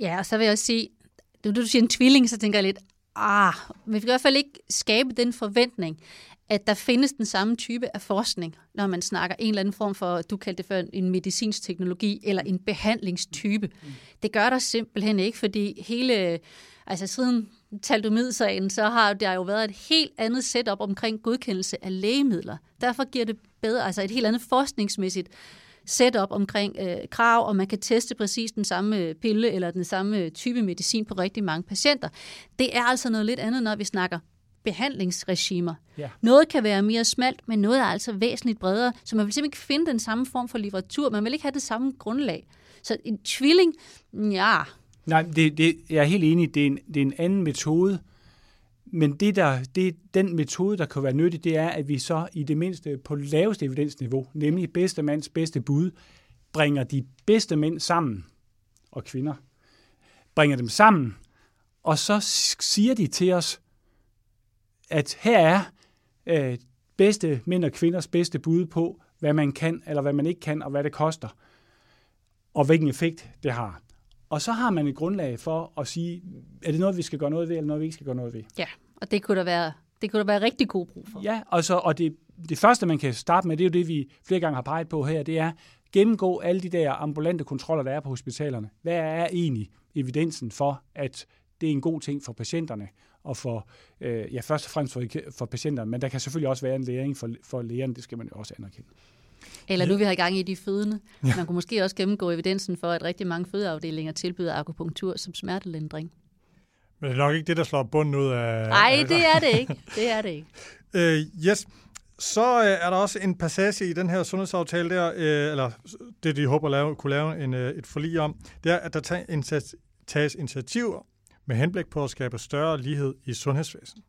Ja, og så vil jeg også sige, du, du siger en tvilling, så tænker jeg lidt, ah, vi kan i hvert fald ikke skabe den forventning, at der findes den samme type af forskning, når man snakker en eller anden form for, du kaldte det før en medicinsk teknologi, eller en behandlingstype. Det gør der simpelthen ikke, fordi hele, altså siden taldomidsagen, så har der jo været et helt andet setup omkring godkendelse af lægemidler. Derfor giver det bedre, altså et helt andet forskningsmæssigt setup omkring øh, krav, og man kan teste præcis den samme pille eller den samme type medicin på rigtig mange patienter. Det er altså noget lidt andet, når vi snakker behandlingsregimer. Ja. Noget kan være mere smalt, men noget er altså væsentligt bredere, så man vil simpelthen ikke finde den samme form for litteratur. Man vil ikke have det samme grundlag. Så en tvilling, ja. Nej, det, det, jeg er helt enig, det er en, det er en anden metode, men det der, det, den metode, der kan være nyttig, det er, at vi så i det mindste på laveste evidensniveau, nemlig bedste mands bedste bud, bringer de bedste mænd sammen, og kvinder, bringer dem sammen, og så siger de til os, at her er øh, bedste mænd og kvinders bedste bud på, hvad man kan, eller hvad man ikke kan, og hvad det koster, og hvilken effekt det har. Og så har man et grundlag for at sige, er det noget, vi skal gøre noget ved, eller noget, vi ikke skal gøre noget ved. Ja, og det kunne der være, det kunne der være rigtig god brug for. Ja, og, så, og det, det første, man kan starte med, det er jo det, vi flere gange har peget på her, det er gennemgå alle de der ambulante kontroller, der er på hospitalerne. Hvad er egentlig evidensen for, at det er en god ting for patienterne? Og for, øh, ja, først og fremmest for, for patienterne, men der kan selvfølgelig også være en læring for, for lægerne, det skal man jo også anerkende. Eller nu vi har i gang i de fødende. Ja. Man kunne måske også gennemgå evidensen for, at rigtig mange fødeafdelinger tilbyder akupunktur som smertelindring. Men det er nok ikke det, der slår bunden ud af... Nej, det er det ikke. Det er det ikke. uh, yes. Så uh, er der også en passage i den her sundhedsaftale der, uh, eller det de håber at lave, kunne lave en, uh, et forlig om, det er, at der tages initiativer med henblik på at skabe større lighed i sundhedsvæsenet.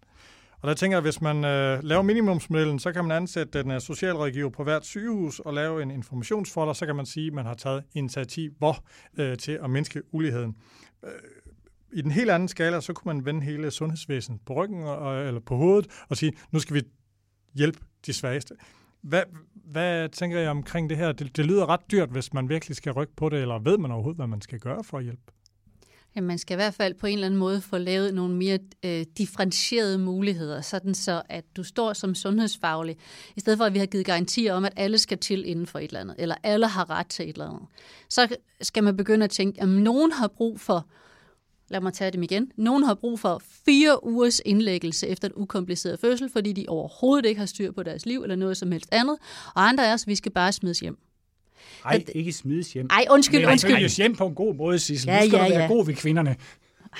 Og der tænker jeg, at hvis man øh, laver minimumsmodellen, så kan man ansætte den øh, socialrådgiver på hvert sygehus og lave en informationsfolder, så kan man sige, at man har taget initiativ hvor, øh, til at mindske uligheden. Øh, I den helt anden skala, så kunne man vende hele sundhedsvæsenet på ryggen og, eller på hovedet og sige, nu skal vi hjælpe de svageste. Hvad, hvad tænker jeg omkring det her? Det, det lyder ret dyrt, hvis man virkelig skal rykke på det, eller ved man overhovedet, hvad man skal gøre for at hjælpe? Ja, man skal i hvert fald på en eller anden måde få lavet nogle mere øh, differentierede muligheder, sådan så at du står som sundhedsfaglig, i stedet for at vi har givet garantier om, at alle skal til inden for et eller andet, eller alle har ret til et eller andet. Så skal man begynde at tænke, at nogen har brug for, lad mig tage dem igen, nogen har brug for fire ugers indlæggelse efter et ukompliceret fødsel, fordi de overhovedet ikke har styr på deres liv eller noget som helst andet, og andre er, så vi skal bare smides hjem. Nej, ikke smides hjem. Ej, undskyld, Men undskyld. Men hjem på en god måde, Sissel. Ja, nu skal ja, du være ja. god ved kvinderne.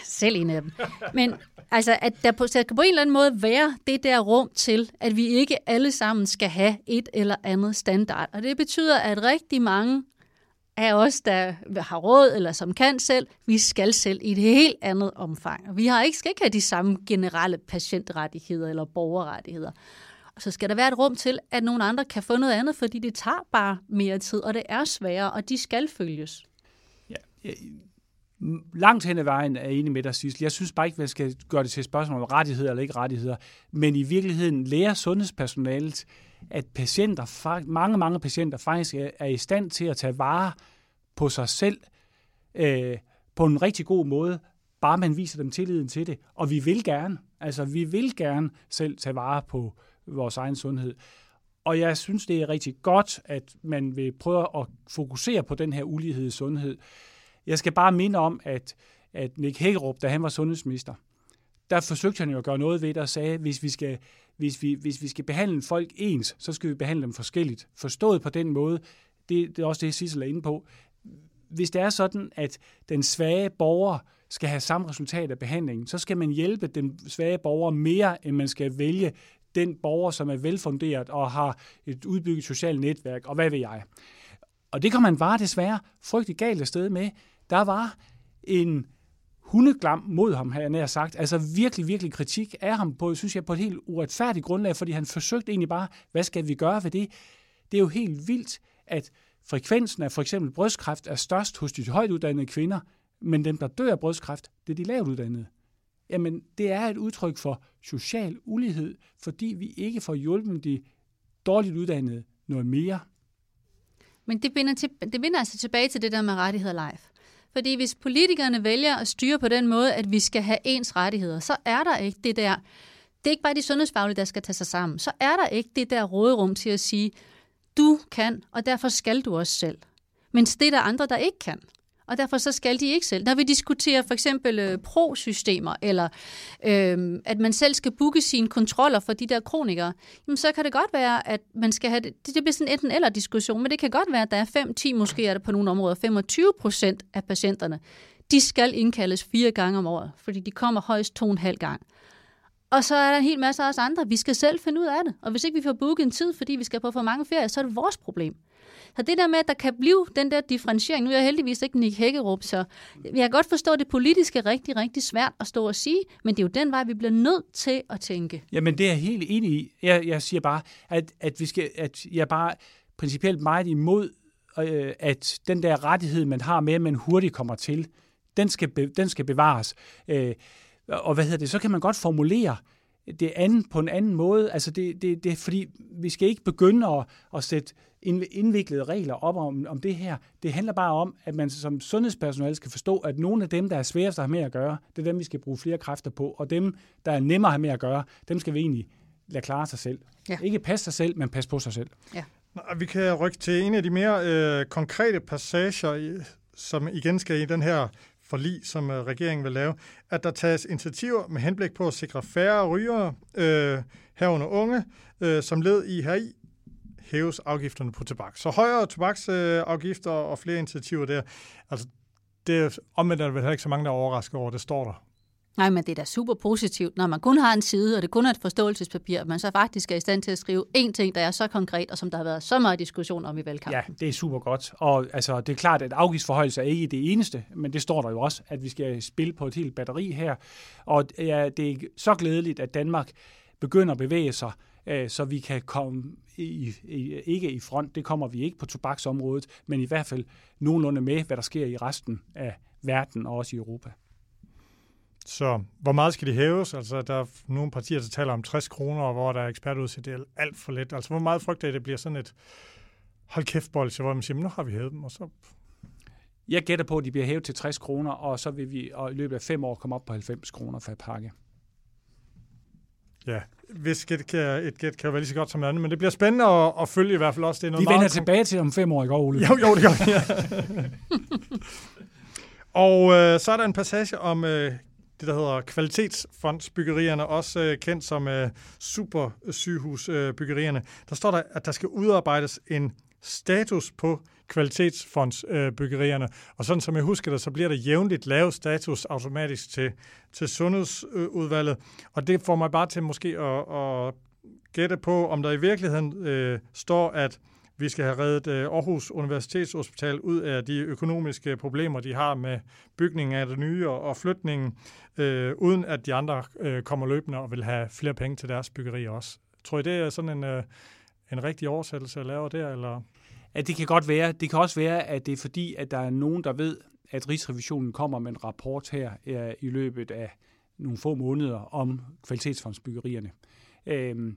Selv en af dem. Men altså, at der på, der kan på en eller anden måde være det der rum til, at vi ikke alle sammen skal have et eller andet standard. Og det betyder, at rigtig mange af os, der har råd eller som kan selv, vi skal selv i et helt andet omfang. Vi har ikke, skal ikke have de samme generelle patientrettigheder eller borgerrettigheder så skal der være et rum til, at nogle andre kan få noget andet, fordi det tager bare mere tid, og det er sværere, og de skal følges. Ja, jeg, langt hen ad vejen er jeg enig med dig, Sissel. Jeg synes bare ikke, man skal gøre det til et spørgsmål om rettigheder eller ikke rettigheder, men i virkeligheden lærer sundhedspersonalet, at patienter, mange, mange patienter faktisk er i stand til at tage vare på sig selv øh, på en rigtig god måde, bare man viser dem tilliden til det. Og vi vil gerne, altså vi vil gerne selv tage vare på vores egen sundhed. Og jeg synes, det er rigtig godt, at man vil prøve at fokusere på den her ulighed i sundhed. Jeg skal bare minde om, at, at Nick Hækkerup, da han var sundhedsminister, der forsøgte han jo at gøre noget ved det og sagde, hvis vi skal, hvis vi, hvis vi skal behandle folk ens, så skal vi behandle dem forskelligt. Forstået på den måde, det, det er også det, Sissel er inde på. Hvis det er sådan, at den svage borger skal have samme resultat af behandlingen, så skal man hjælpe den svage borger mere, end man skal vælge den borger, som er velfunderet og har et udbygget socialt netværk, og hvad ved jeg. Og det kan man bare desværre frygtelig galt afsted med. Der var en hundeglam mod ham, har jeg nær sagt. Altså virkelig, virkelig kritik af ham på, synes jeg, på et helt uretfærdigt grundlag, fordi han forsøgte egentlig bare, hvad skal vi gøre ved det? Det er jo helt vildt, at frekvensen af for eksempel brystkræft er størst hos de højt uddannede kvinder, men dem, der dør af brystkræft, det er de lavt uddannede. Jamen, det er et udtryk for social ulighed, fordi vi ikke får hjulpet de dårligt uddannede noget mere. Men det binder, til, det binder altså tilbage til det der med rettigheder live. Fordi hvis politikerne vælger at styre på den måde, at vi skal have ens rettigheder, så er der ikke det der, det er ikke bare de sundhedsfaglige, der skal tage sig sammen, så er der ikke det der råderum til at sige, du kan, og derfor skal du også selv. Men det er der andre, der ikke kan og derfor så skal de ikke selv. Når vi diskuterer for eksempel øh, pro-systemer, eller øh, at man selv skal booke sine kontroller for de der kronikere, jamen, så kan det godt være, at man skal have det, det bliver sådan en enten eller diskussion, men det kan godt være, at der er 5-10, måske er det på nogle områder 25 procent af patienterne, de skal indkaldes fire gange om året, fordi de kommer højst to og en halv gang. Og så er der en hel masse af os andre. Vi skal selv finde ud af det. Og hvis ikke vi får booket en tid, fordi vi skal på for mange ferier, så er det vores problem. Så det der med, at der kan blive den der differentiering, nu er jeg heldigvis ikke Nick Hækkerup, så jeg kan godt forstå, at det politiske er rigtig, rigtig svært at stå og sige, men det er jo den vej, vi bliver nødt til at tænke. Jamen, det er jeg helt enig i. Jeg, jeg siger bare, at, at, vi skal, at jeg er bare principielt meget imod, øh, at den der rettighed, man har med, at man hurtigt kommer til, den skal, be, den skal bevares. Øh, og hvad hedder det, så kan man godt formulere det andet på en anden måde. Altså det, det, det er fordi, vi skal ikke begynde at, at sætte indviklede regler op om, om det her. Det handler bare om, at man som sundhedspersonale skal forstå, at nogle af dem, der er sværest at have med at gøre, det er dem, vi skal bruge flere kræfter på, og dem, der er nemmere at have med at gøre, dem skal vi egentlig lade klare sig selv. Ja. Ikke passe sig selv, men passe på sig selv. Ja. Vi kan rykke til en af de mere øh, konkrete passager, som igen skal i den her forlig, som øh, regeringen vil lave, at der tages initiativer med henblik på at sikre færre rygere, øh, herunder unge, øh, som led i heri, hæves afgifterne på tobak. Så højere tobaksafgifter øh, og flere initiativer der. Altså, det er omvendt er der vel ikke så mange, der er overrasket over, det står der. Nej, men det er da super positivt, når man kun har en side, og det kun er et forståelsespapir, at man så faktisk er i stand til at skrive én ting, der er så konkret, og som der har været så meget diskussion om i valgkampen. Ja, det er super godt. Og altså, det er klart, at afgiftsforhøjelse er ikke det eneste, men det står der jo også, at vi skal spille på et helt batteri her. Og ja, det er så glædeligt, at Danmark begynder at bevæge sig øh, så vi kan komme i, i, ikke i front, det kommer vi ikke på tobaksområdet, men i hvert fald nogenlunde med, hvad der sker i resten af verden og også i Europa. Så hvor meget skal de hæves? Altså, der er nogle partier, der taler om 60 kroner, hvor der er ekspertudsigt, det er alt for lidt. Altså, hvor meget frygter I, det bliver sådan et hold kæft bolse, hvor man siger, nu har vi hævet dem, og så... Jeg gætter på, at de bliver hævet til 60 kroner, og så vil vi og i løbet af fem år komme op på 90 kroner for et pakke. Ja, hvis gæt kan, et gæt kan jo være lige så godt som andet, men det bliver spændende at, at følge i hvert fald også. Det er noget vi vender tilbage til om fem år i går, Ole. Jo, jo, det gør vi, ja. Og øh, så er der en passage om øh, det, der hedder kvalitetsfondsbyggerierne, også øh, kendt som øh, supersygehusbyggerierne. Øh, der står der, at der skal udarbejdes en status på kvalitetsfondsbyggerierne. Og sådan som jeg husker det, så bliver der jævnligt lavet status automatisk til, til sundhedsudvalget. Og det får mig bare til måske at, at gætte på, om der i virkeligheden øh, står, at vi skal have reddet øh, Aarhus Universitetshospital ud af de økonomiske problemer, de har med bygningen af det nye og, flytningen, øh, uden at de andre øh, kommer løbende og vil have flere penge til deres byggeri også. Tror I, det er sådan en, øh, en rigtig oversættelse, at lave der? Eller? At det kan godt være. Det kan også være, at det er fordi, at der er nogen, der ved, at Rigsrevisionen kommer med en rapport her øh, i løbet af nogle få måneder om kvalitetsfondsbyggerierne. Øh,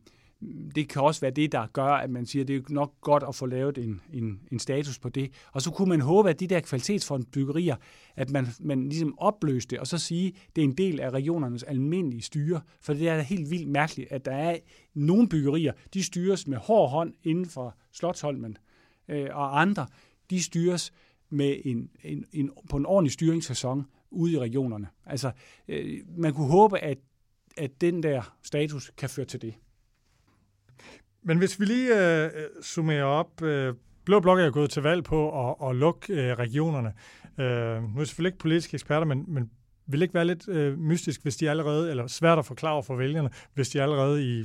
det kan også være det, der gør, at man siger, at det er nok godt at få lavet en, en, en status på det. Og så kunne man håbe, at de der kvalitetsfondbyggerier, at man, man ligesom opløste det, og så sige, at det er en del af regionernes almindelige styre. For det er helt vildt mærkeligt, at der er nogle byggerier, de styres med hård hånd inden for Slottholmen, øh, og andre, de styres med en, en, en, på en ordentlig styringssæson ude i regionerne. Altså, øh, man kunne håbe, at, at den der status kan føre til det. Men hvis vi lige øh, summerer op, øh, Blå Blok er gået til valg på at, at lukke øh, regionerne. Øh, nu er jeg selvfølgelig ikke politiske eksperter, men, men vil ikke være lidt øh, mystisk, hvis de allerede, eller svært at forklare for vælgerne, hvis de allerede i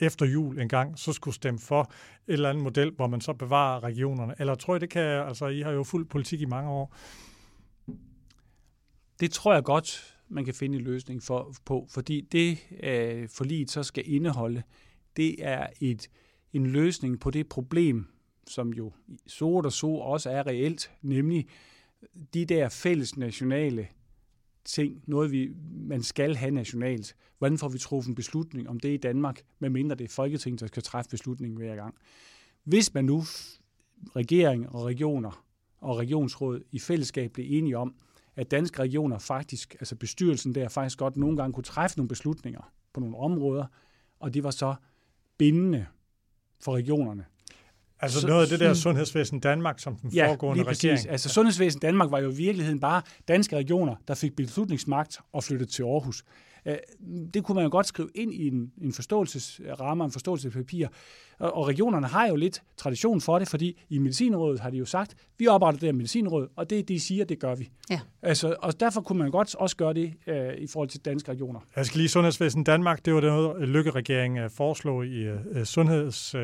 efter jul en gang, så skulle stemme for et eller andet model, hvor man så bevarer regionerne? Eller tror I, det kan, altså I har jo fuld politik i mange år. Det tror jeg godt, man kan finde en løsning for, på, fordi det øh, forliget så skal indeholde, det er et, en løsning på det problem, som jo så og så også er reelt, nemlig de der fælles nationale ting, noget vi, man skal have nationalt. Hvordan får vi truffet en beslutning om det i Danmark, medmindre det er Folketinget, der skal træffe beslutningen hver gang. Hvis man nu, regering og regioner og regionsråd i fællesskab bliver enige om, at danske regioner faktisk, altså bestyrelsen der faktisk godt nogle gange kunne træffe nogle beslutninger på nogle områder, og det var så bindende for regionerne. Altså noget af det der Sundhedsvæsen Danmark, som den ja, foregående regering. Altså Sundhedsvæsen Danmark var jo i virkeligheden bare danske regioner, der fik beslutningsmagt og flyttede til Aarhus. Øh, det kunne man jo godt skrive ind i en, en forståelsesramme, en forståelsespapir. Og, og regionerne har jo lidt tradition for det, fordi i Medicinrådet har de jo sagt, vi opretter det her Medicinråd, og det de siger, det gør vi. Ja. Altså, og derfor kunne man godt også gøre det øh, i forhold til danske regioner. Jeg skal lige Sundhedsvæsen Danmark, det var det noget, Lykke-regeringen øh, foreslog i uh, sundheds... Uh,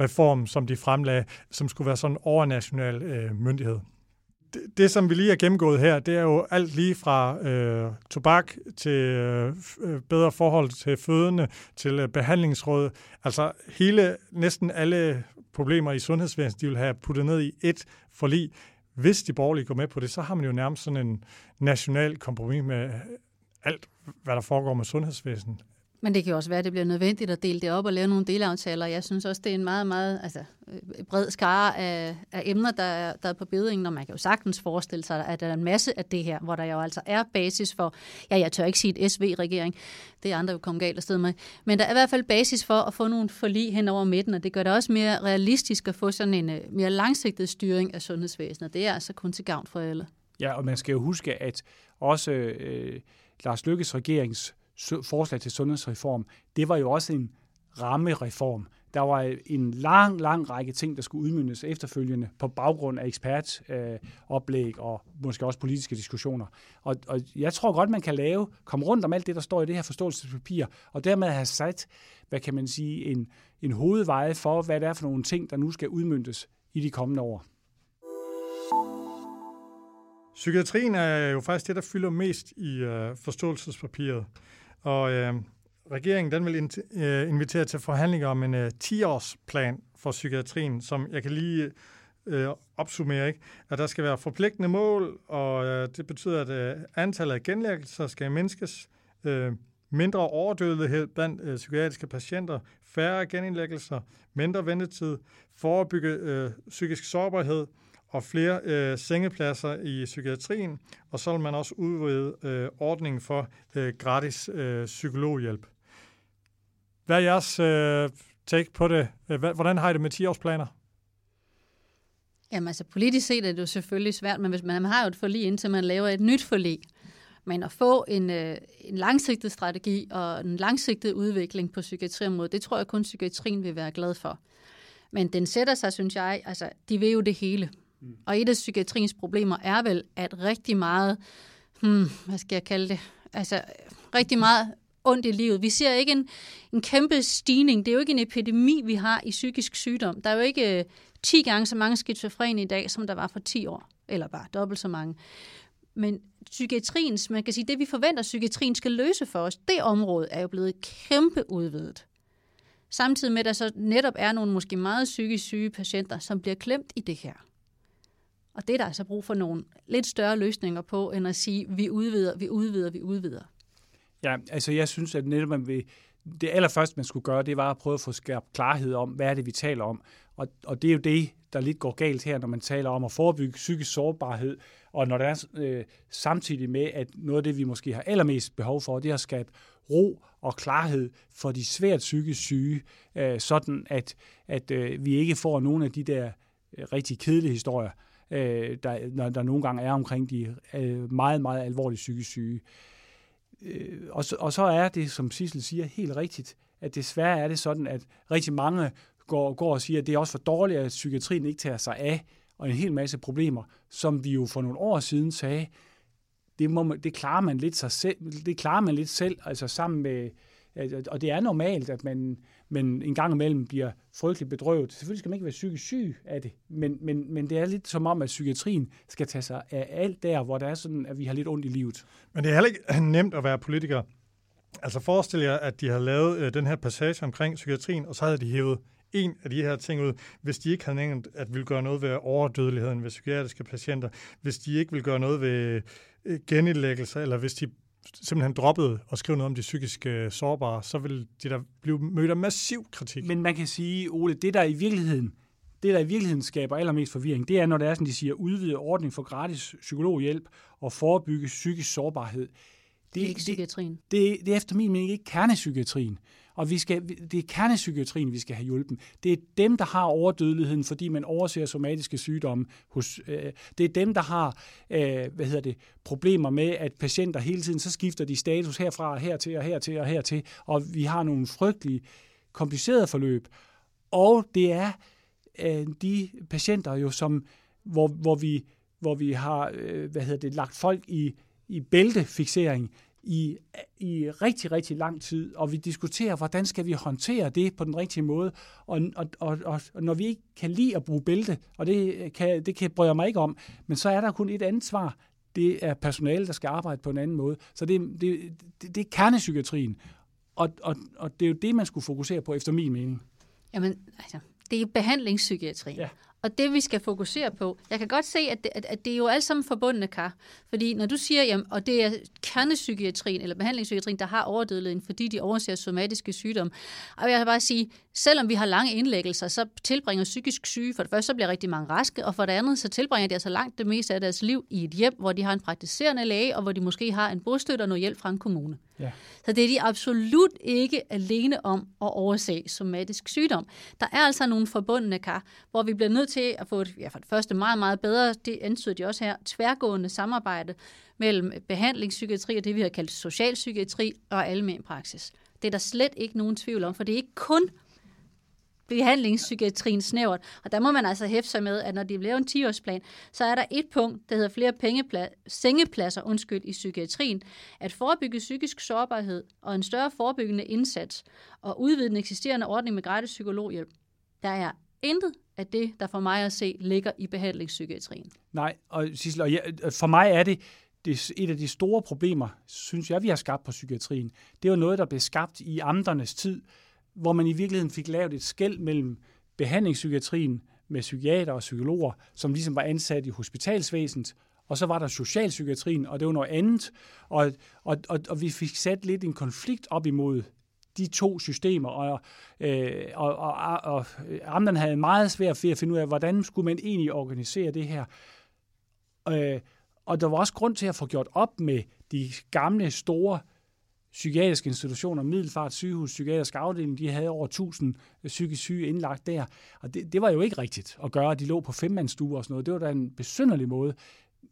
reform, som de fremlagde, som skulle være sådan en overnational øh, myndighed det, det, som vi lige har gennemgået her, det er jo alt lige fra øh, tobak til øh, øh, bedre forhold til fødende, til øh, behandlingsråd. Altså hele, næsten alle problemer i sundhedsvæsenet, de vil have puttet ned i et forlig. Hvis de borgerlige går med på det, så har man jo nærmest sådan en national kompromis med alt, hvad der foregår med sundhedsvæsenet. Men det kan jo også være, at det bliver nødvendigt at dele det op og lave nogle delaftaler. Jeg synes også, det er en meget, meget altså, øh, bred skare af, af emner, der er, der er på bedringen, og man kan jo sagtens forestille sig, at der er en masse af det her, hvor der jo altså er basis for, ja, jeg tør ikke sige et SV-regering, det er andre jo kommet galt afsted med, men der er i hvert fald basis for at få nogle forlig hen over midten, og det gør det også mere realistisk at få sådan en øh, mere langsigtet styring af sundhedsvæsenet. Det er altså kun til gavn for alle. Ja, og man skal jo huske, at også øh, Lars Lykkes regerings forslag til sundhedsreform, det var jo også en rammereform. Der var en lang, lang række ting, der skulle udmyndes efterfølgende på baggrund af ekspertoplæg øh, og måske også politiske diskussioner. Og, og jeg tror godt, man kan lave, komme rundt om alt det, der står i det her forståelsespapir, og dermed have sat, hvad kan man sige, en, en hovedveje for, hvad det er for nogle ting, der nu skal udmyndtes i de kommende år. Psykiatrien er jo faktisk det, der fylder mest i øh, forståelsespapiret. Og øh, regeringen den vil øh, invitere til forhandlinger om en øh, 10-årsplan for psykiatrien, som jeg kan lige øh, opsummere, ikke? at der skal være forpligtende mål, og øh, det betyder, at øh, antallet af genlæggelser skal mindskes, øh, mindre overdødelighed blandt øh, psykiatriske patienter, færre genindlæggelser, mindre ventetid, forebygge øh, psykisk sårbarhed, og flere øh, sengepladser i psykiatrien, og så vil man også udvide øh, ordningen for øh, gratis øh, psykologhjælp. Hvad er jeres øh, take på det? Øh, hvordan har I det med 10-årsplaner? Jamen altså politisk set er det jo selvfølgelig svært, men hvis man har jo et forlig, indtil man laver et nyt forlig. Men at få en, øh, en langsigtet strategi og en langsigtet udvikling på psykiatriområdet, det tror jeg kun psykiatrien vil være glad for. Men den sætter sig, synes jeg, altså de vil jo det hele. Mm. Og et af psykiatriens problemer er vel, at rigtig meget, hmm, hvad skal jeg kalde det, altså rigtig meget ondt i livet. Vi ser ikke en, en kæmpe stigning. Det er jo ikke en epidemi, vi har i psykisk sygdom. Der er jo ikke øh, 10 gange så mange skizofrene i dag, som der var for 10 år. Eller bare dobbelt så mange. Men psykiatriens, man kan sige, det vi forventer, psykiatrien skal løse for os, det område er jo blevet kæmpe udvidet. Samtidig med, at der så netop er nogle måske meget psykisk syge patienter, som bliver klemt i det her. Og det er der altså brug for nogle lidt større løsninger på, end at sige, vi udvider, vi udvider, vi udvider. Ja, altså jeg synes, at netop man vil, det allerførste, man skulle gøre, det var at prøve at få skabt klarhed om, hvad er det, vi taler om. Og, og det er jo det, der lidt går galt her, når man taler om at forebygge psykisk sårbarhed, og når der er øh, samtidig med, at noget af det, vi måske har allermest behov for, det er at skabe ro og klarhed for de svært psykisk syge, øh, sådan at, at øh, vi ikke får nogle af de der øh, rigtig kedelige historier, øh, der, der, der nogle gange er omkring de øh, meget, meget alvorlige psykisk syge. Øh, og, så, og så er det, som Sissel siger, helt rigtigt, at desværre er det sådan, at rigtig mange går, går og siger, at det er også for dårligt, at psykiatrien ikke tager sig af, og en hel masse problemer, som vi jo for nogle år siden sagde, det, må man, det klarer man lidt sig selv, det klarer man lidt selv, altså sammen med, og det er normalt, at man, men en gang imellem bliver frygteligt bedrøvet. Selvfølgelig skal man ikke være psykisk syg af det, men, men, men det er lidt som om, at psykiatrien skal tage sig af alt der, hvor der er sådan, at vi har lidt ondt i livet. Men det er heller ikke nemt at være politiker. Altså forestil jer, at de har lavet øh, den her passage omkring psykiatrien, og så havde de hævet en af de her ting ud, hvis de ikke havde nævnt, at ville gøre noget ved overdødeligheden ved psykiatriske patienter, hvis de ikke vil gøre noget ved øh, genindlæggelser, eller hvis de simpelthen droppede at skrive noget om de psykiske øh, sårbare, så vil de der blive mødt af massiv kritik. Men man kan sige, Ole, det der i virkeligheden, det der i virkeligheden skaber allermest forvirring, det er, når det er, som de siger, udvidet ordning for gratis psykologhjælp og forebygge psykisk sårbarhed. Det, det er ikke psykiatrien. Det, det, det er efter min mening ikke kernepsykiatrien. Og vi skal, det er kernepsykiatrien, vi skal have hjulpet. Det er dem, der har overdødeligheden, fordi man overser somatiske sygdomme. Hos, øh, det er dem, der har øh, hvad hedder det, problemer med, at patienter hele tiden, så skifter de status herfra og hertil og hertil og hertil, og vi har nogle frygtelige komplicerede forløb. Og det er øh, de patienter jo, som, hvor, hvor, vi, hvor vi har øh, hvad hedder det, lagt folk i, i bæltefixering, i, i rigtig, rigtig lang tid, og vi diskuterer, hvordan skal vi håndtere det på den rigtige måde, og, og, og, og når vi ikke kan lide at bruge bælte, og det kan, det kan bryde mig ikke om, men så er der kun et andet svar, det er personale, der skal arbejde på en anden måde. Så det, det, det, det er kernepsykiatrien, og, og, og det er jo det, man skulle fokusere på, efter min mening. Jamen, altså, det er behandlingspsykiatrien. Ja. Og det, vi skal fokusere på, jeg kan godt se, at det, at, at det er jo alt sammen forbundne kar. Fordi når du siger, jamen, og det er kernepsykiatrien eller behandlingspsykiatrien, der har overdødeligheden, fordi de overser somatiske sygdomme. Og jeg vil bare sige, selvom vi har lange indlæggelser, så tilbringer psykisk syge, for det første så bliver rigtig mange raske, og for det andet så tilbringer de altså langt det meste af deres liv i et hjem, hvor de har en praktiserende læge, og hvor de måske har en bostøtte og noget hjælp fra en kommune. Ja. Så det er de absolut ikke alene om at overse somatisk sygdom. Der er altså nogle forbundne kar, hvor vi bliver nødt til at få et, ja, for det første meget, meget bedre, det antyder de også her, tværgående samarbejde mellem behandlingspsykiatri og det, vi har kaldt socialpsykiatri og almen praksis. Det er der slet ikke nogen tvivl om, for det er ikke kun behandlingspsykiatrien snævert. Og der må man altså hæfte sig med, at når de laver en 10-årsplan, så er der et punkt, der hedder flere pengepla- sengepladser undskyld, i psykiatrien. At forebygge psykisk sårbarhed og en større forebyggende indsats og udvide den eksisterende ordning med gratis psykologhjælp. Der er intet af det, der for mig at se ligger i behandlingspsykiatrien. Nej, og Sissel, og jeg, for mig er det, det et af de store problemer, synes jeg, vi har skabt på psykiatrien. Det var noget, der blev skabt i amternes tid, hvor man i virkeligheden fik lavet et skæld mellem behandlingspsykiatrien med psykiater og psykologer, som ligesom var ansat i hospitalsvæsenet, og så var der socialpsykiatrien, og det var noget andet. Og, og, og, og vi fik sat lidt en konflikt op imod de to systemer, og, øh, og, og, og øh, amterne havde meget svært ved at finde ud af, hvordan skulle man egentlig organisere det her. Øh, og der var også grund til at få gjort op med de gamle, store psykiatriske institutioner, Middelfart sygehus, psykiatrisk afdeling, de havde over 1000 øh, psykisk syge indlagt der. Og det, det var jo ikke rigtigt at gøre, at de lå på femmandstuer og sådan noget. Det var da en besynderlig måde.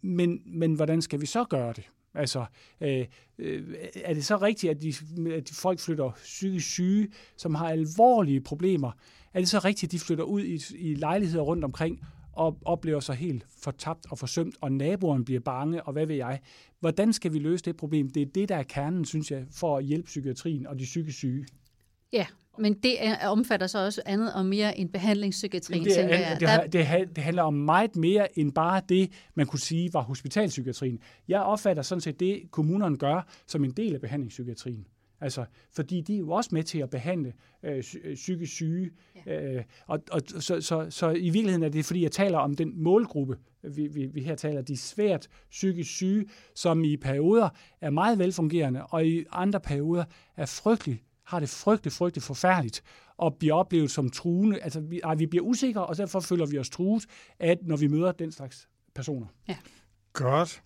Men, men hvordan skal vi så gøre det? Altså, øh, øh, er det så rigtigt, at de, at de folk flytter psykisk syge, som har alvorlige problemer? Er det så rigtigt, at de flytter ud i, i lejligheder rundt omkring og oplever sig helt fortabt og forsømt, og naboen bliver bange, og hvad ved jeg. Hvordan skal vi løse det problem? Det er det, der er kernen, synes jeg, for at hjælpe psykiatrien og de psykisk syge. Ja, men det er, omfatter så også andet og mere end behandlingspsykiatrien, det, tænker jeg. Det, det, det handler om meget mere end bare det, man kunne sige var hospitalspsykiatrien. Jeg opfatter sådan set det, kommunerne gør, som en del af behandlingspsykiatrien. Altså, fordi de er jo også med til at behandle øh, psykisk syge. Ja. Øh, og, og så, så, så i virkeligheden er det, fordi jeg taler om den målgruppe, vi, vi, vi her taler, de svært psykisk syge, som i perioder er meget velfungerende, og i andre perioder er frygtelig, har det frygteligt, frygteligt forfærdeligt, og bliver oplevet som truende. Altså, vi, ej, vi bliver usikre, og derfor føler vi os truet, at når vi møder den slags personer. Ja. Godt.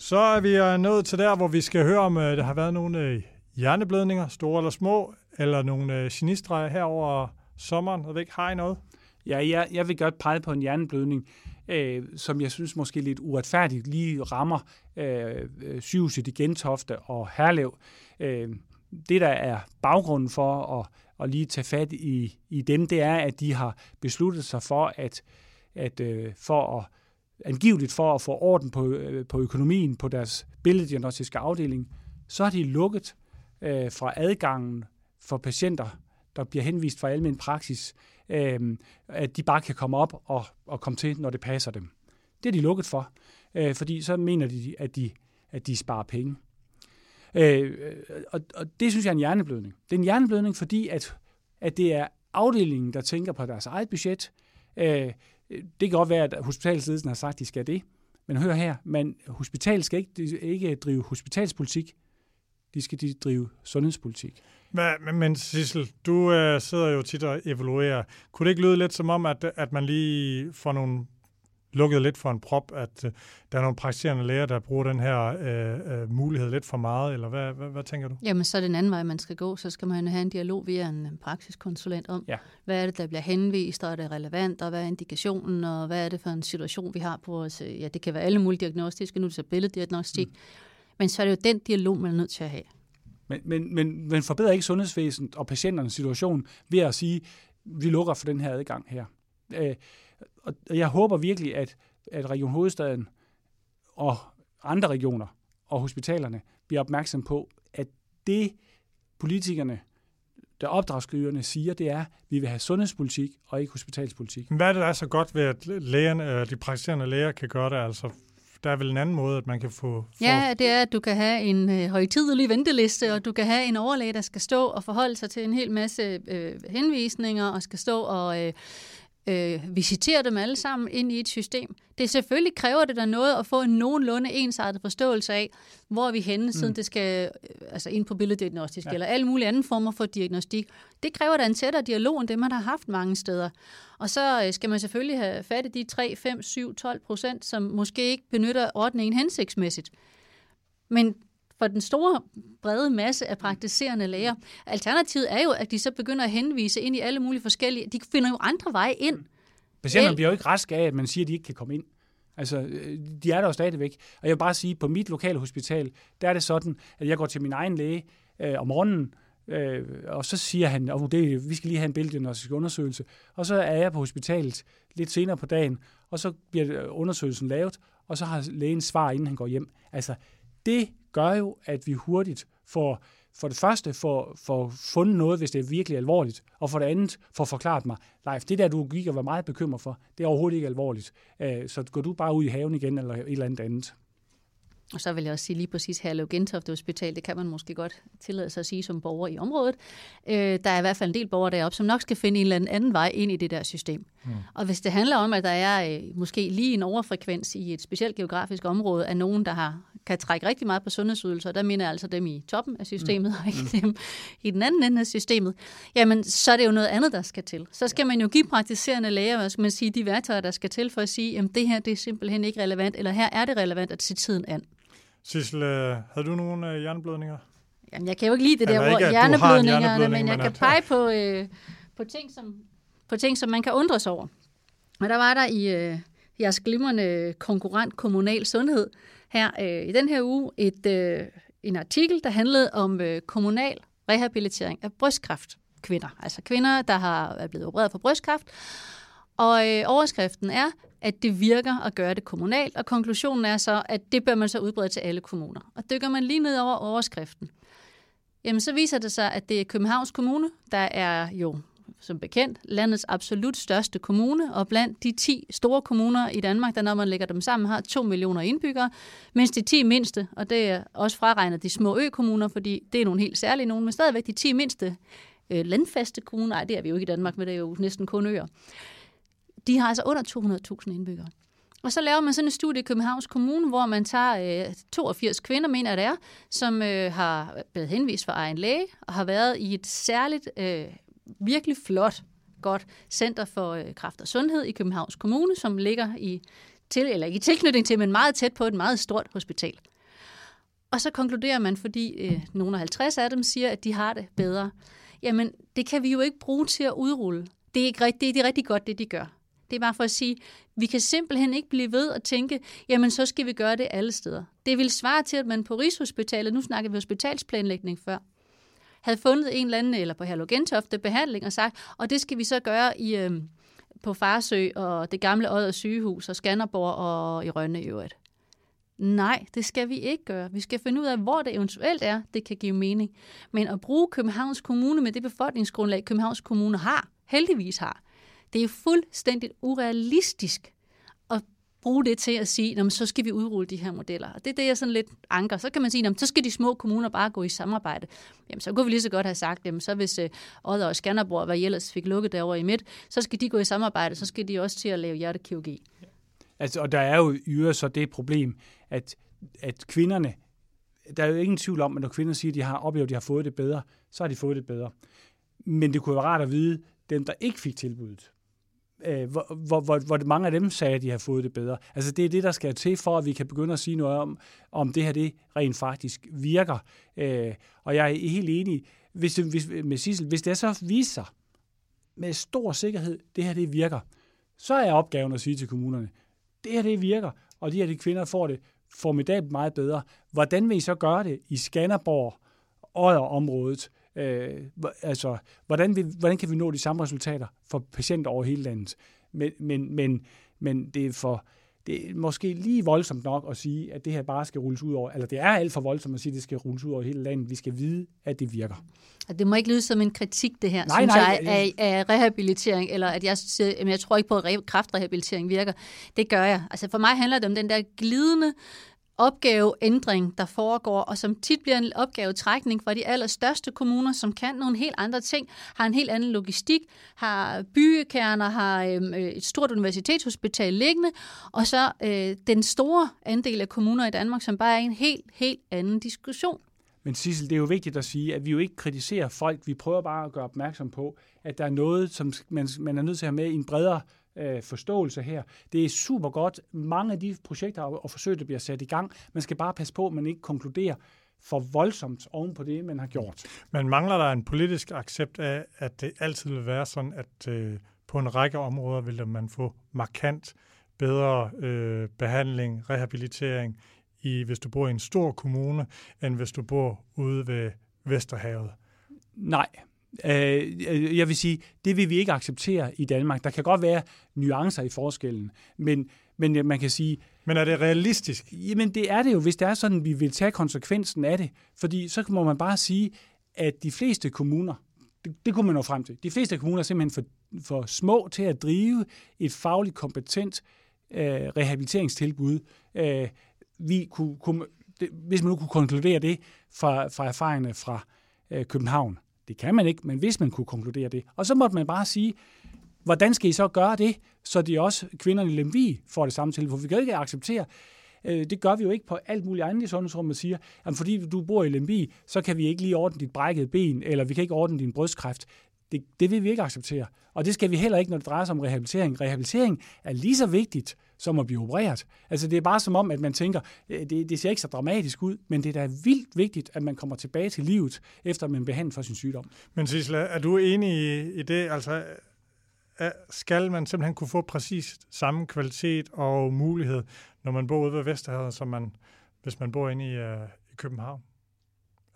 Så er vi øh, nået til der, hvor vi skal høre, om øh, der har været nogle øh, hjerneblødninger, store eller små, eller nogle genistreger her over sommeren. Jeg ved ikke, har I noget? Ja, jeg, jeg vil godt pege på en hjerneblødning, øh, som jeg synes måske lidt uretfærdigt lige rammer øh, sygehuset i Gentofte og Herlev. Øh, det, der er baggrunden for at, at lige tage fat i, i dem, det er, at de har besluttet sig for, at, at øh, for at angiveligt for at få orden på, øh, på økonomien på deres billeddiagnostiske afdeling, så har de lukket øh, fra adgangen for patienter, der bliver henvist fra almen praksis, øh, at de bare kan komme op og, og komme til, når det passer dem. Det er de lukket for, øh, fordi så mener de, at de, at de sparer penge. Øh, og, og det synes jeg er en hjerneblødning. Det er en hjerneblødning, fordi at, at det er afdelingen, der tænker på deres eget budget. Øh, det kan godt være, at hospitalsledelsen har sagt, at de skal det. Men hør her, men hospitalet skal ikke, ikke drive hospitalspolitik. De skal de drive sundhedspolitik. Men, men Sissel, du øh, sidder jo tit og evaluerer. Kunne det ikke lyde lidt som om, at, at man lige får nogle lukket lidt for en prop, at øh, der er nogle praktiserende læger, der bruger den her øh, øh, mulighed lidt for meget, eller hvad, hvad, hvad tænker du? Jamen, så er det en anden vej, man skal gå. Så skal man have en dialog via en praksiskonsulent om, ja. hvad er det, der bliver henvist, og er det relevant, og hvad er indikationen, og hvad er det for en situation, vi har på vores... Ja, det kan være alle mulige diagnostiske, nu er det så billeddiagnostik. Mm. Men så er det jo den dialog, man er nødt til at have. Men, men, men, men forbedrer ikke sundhedsvæsenet og patienternes situation ved at sige, vi lukker for den her adgang her. Øh, og jeg håber virkelig, at, at Region Hovedstaden og andre regioner og hospitalerne bliver opmærksom på, at det politikerne, der opdragsgiverne siger, det er, at vi vil have sundhedspolitik og ikke hospitalspolitik. Hvad er det, der er så godt ved, at lægerne, de praktiserende læger kan gøre det? Altså, der er vel en anden måde, at man kan få... få... Ja, det er, at du kan have en øh, højtidelig venteliste, og du kan have en overlæge, der skal stå og forholde sig til en hel masse øh, henvisninger, og skal stå og... Øh, øh, visitere dem alle sammen ind i et system. Det selvfølgelig kræver det der noget at få en nogenlunde ensartet forståelse af, hvor er vi henne, siden mm. det skal øh, altså ind på billeddiagnostisk ja. eller alle mulige andre former for diagnostik. Det kræver da en tættere dialog end det, man har haft mange steder. Og så øh, skal man selvfølgelig have fat i de 3, 5, 7, 12 procent, som måske ikke benytter ordningen hensigtsmæssigt. Men for den store, brede masse af praktiserende læger. Alternativet er jo, at de så begynder at henvise ind i alle mulige forskellige... De finder jo andre veje ind. Patienterne bliver jo ikke raske af, at man siger, at de ikke kan komme ind. Altså, øh, de er der jo stadigvæk. Og jeg vil bare sige, at på mit lokale hospital, der er det sådan, at jeg går til min egen læge øh, om morgenen, øh, og så siger han, at oh, vi skal lige have en billeddiagnostisk undersøgelse. Og så er jeg på hospitalet lidt senere på dagen, og så bliver undersøgelsen lavet, og så har lægen svar, inden han går hjem. Altså, det gør jo, at vi hurtigt får for det første får, får fundet noget, hvis det er virkelig alvorligt, og for det andet får forklaret mig, Leif, det der, du gik og var meget bekymret for, det er overhovedet ikke alvorligt. Øh, så går du bare ud i haven igen, eller et eller andet andet. Og så vil jeg også sige lige præcis Herlev Gentofte Hospital, det kan man måske godt tillade sig at sige som borger i området. Øh, der er i hvert fald en del borgere deroppe, som nok skal finde en eller anden vej ind i det der system. Mm. Og hvis det handler om, at der er øh, måske lige en overfrekvens i et specielt geografisk område af nogen, der har, kan trække rigtig meget på sundhedsydelser, der mener jeg altså dem i toppen af systemet, mm. og ikke mm. dem i den anden ende af systemet, jamen så er det jo noget andet, der skal til. Så skal man jo give praktiserende læger, hvad skal man sige, de værktøjer, der skal til for at sige, at det her det er simpelthen ikke relevant, eller her er det relevant at se tiden an. Sissel, øh, havde du nogle øh, hjerneblødninger? Jamen, jeg kan jo ikke lide det der ord hjerneblødninger, men jeg kan pege på, øh, på, ting, som, på ting, som man kan undres over. Og der var der i øh, jeres glimrende konkurrent kommunal sundhed her øh, i den her uge et, øh, en artikel, der handlede om øh, kommunal rehabilitering af brystkræft kvinder. Altså kvinder, der har er blevet opereret for brystkræft. Og øh, overskriften er, at det virker at gøre det kommunalt, og konklusionen er så, at det bør man så udbrede til alle kommuner. Og dykker man lige ned over overskriften, jamen så viser det sig, at det er Københavns Kommune, der er jo som bekendt landets absolut største kommune, og blandt de 10 store kommuner i Danmark, der når man lægger dem sammen, har 2 millioner indbyggere, mens de 10 mindste, og det er også fraregnet de små økommuner, fordi det er nogle helt særlige nogen, men stadigvæk de 10 mindste øh, landfaste kommuner, nej, det er vi jo ikke i Danmark, men det er jo næsten kun øer, de har altså under 200.000 indbyggere. Og så laver man sådan et studie i Københavns Kommune, hvor man tager øh, 82 kvinder, mener det er, som øh, har blevet henvist for egen læge og har været i et særligt, øh, virkelig flot, godt center for øh, kraft og sundhed i Københavns Kommune, som ligger i, til, eller i tilknytning til, men meget tæt på et meget stort hospital. Og så konkluderer man, fordi øh, nogle af 50 af dem siger, at de har det bedre. Jamen, det kan vi jo ikke bruge til at udrulle. Det er, ikke, det er det rigtig godt, det de gør. Det er bare for at sige, vi kan simpelthen ikke blive ved at tænke, jamen så skal vi gøre det alle steder. Det vil svare til, at man på Rigshospitalet, nu snakker vi hospitalsplanlægning før, havde fundet en eller anden, eller på Herlo Gentofte, behandling og sagt, og det skal vi så gøre i, øh, på Farsø og det gamle Odder sygehus og Skanderborg og i Rønne i øvrigt. Nej, det skal vi ikke gøre. Vi skal finde ud af, hvor det eventuelt er, det kan give mening. Men at bruge Københavns Kommune med det befolkningsgrundlag, Københavns Kommune har, heldigvis har, det er fuldstændig urealistisk at bruge det til at sige, så skal vi udrulle de her modeller. Og det er det, jeg sådan lidt anker. Så kan man sige, så skal de små kommuner bare gå i samarbejde. Jamen, så kunne vi lige så godt have sagt, jamen, så hvis øh, Odder og Skanderborg, hvad I ellers fik lukket derovre i midt, så skal de gå i samarbejde, så skal de også til at lave hjertekirurgi. Altså, og der er jo yder så det problem, at, at kvinderne, der er jo ingen tvivl om, at når kvinder siger, at de har oplevet, at de har fået det bedre, så har de fået det bedre. Men det kunne være rart at vide, dem, der ikke fik tilbuddet, øh, hvor, hvor, hvor, hvor mange af dem sagde, at de har fået det bedre. Altså det er det, der skal til for, at vi kan begynde at sige noget om, om det her det rent faktisk virker. Øh, og jeg er helt enig hvis det, hvis, med Sissel, hvis det så viser sig med stor sikkerhed, det her det virker, så er opgaven at sige til kommunerne, det her det virker, og de her de kvinder får det formidabelt meget bedre. Hvordan vil I så gøre det i Skanderborg, og området? Øh, altså, hvordan, vi, hvordan kan vi nå de samme resultater for patienter over hele landet? Men, men, men, men det er for det er måske lige voldsomt nok at sige, at det her bare skal rulles ud over, eller det er alt for voldsomt at sige, at det skal rulles ud over hele landet. Vi skal vide, at det virker. Det må ikke lyde som en kritik, det her, nej, synes nej, jeg, af, af rehabilitering, eller at jeg, siger, jeg tror ikke på, at kraftrehabilitering virker. Det gør jeg. Altså for mig handler det om den der glidende opgaveændring, der foregår, og som tit bliver en opgavetrækning for de allerstørste kommuner, som kan nogle helt andre ting, har en helt anden logistik, har byggekerner, har øhm, øh, et stort universitetshospital liggende, og så øh, den store andel af kommuner i Danmark, som bare er en helt, helt anden diskussion. Men Sissel, det er jo vigtigt at sige, at vi jo ikke kritiserer folk. Vi prøver bare at gøre opmærksom på, at der er noget, som man, man er nødt til at have med i en bredere øh, forståelse her. Det er super godt. Mange af de projekter og forsøg, der bliver sat i gang, man skal bare passe på, at man ikke konkluderer for voldsomt oven på det, man har gjort. Men mangler der en politisk accept af, at det altid vil være sådan, at øh, på en række områder vil man få markant bedre øh, behandling, rehabilitering, i, hvis du bor i en stor kommune, end hvis du bor ude ved Vesterhavet? Nej, Øh, jeg vil sige, det vil vi ikke acceptere i Danmark. Der kan godt være nuancer i forskellen, men, men man kan sige... Men er det realistisk? Jamen det er det jo, hvis det er sådan, vi vil tage konsekvensen af det. Fordi så må man bare sige, at de fleste kommuner, det, det kunne man nå frem til, de fleste kommuner er simpelthen for, for små til at drive et fagligt kompetent øh, rehabiliteringstilbud. Øh, vi kunne, kunne, det, hvis man nu kunne konkludere det fra, fra erfaringerne fra øh, København, det kan man ikke, men hvis man kunne konkludere det. Og så måtte man bare sige, hvordan skal I så gøre det, så de også kvinderne i Lemvi får det samme tilbud? For vi kan ikke acceptere, øh, det gør vi jo ikke på alt muligt andet i sundhedsrummet, siger, at fordi du bor i Lemvi, så kan vi ikke lige ordne dit brækkede ben, eller vi kan ikke ordne din brystkræft. Det, det vil vi ikke acceptere. Og det skal vi heller ikke, når det drejer sig om rehabilitering. Rehabilitering er lige så vigtigt som at blive opereret. Altså det er bare som om, at man tænker, øh, det, det ser ikke så dramatisk ud, men det er da vildt vigtigt, at man kommer tilbage til livet, efter man behandler for sin sygdom. Men Sisla, er du enig i, i det? Altså, skal man simpelthen kunne få præcis samme kvalitet og mulighed, når man bor ude ved Vesterhavet, som man, hvis man bor inde i, uh, i København?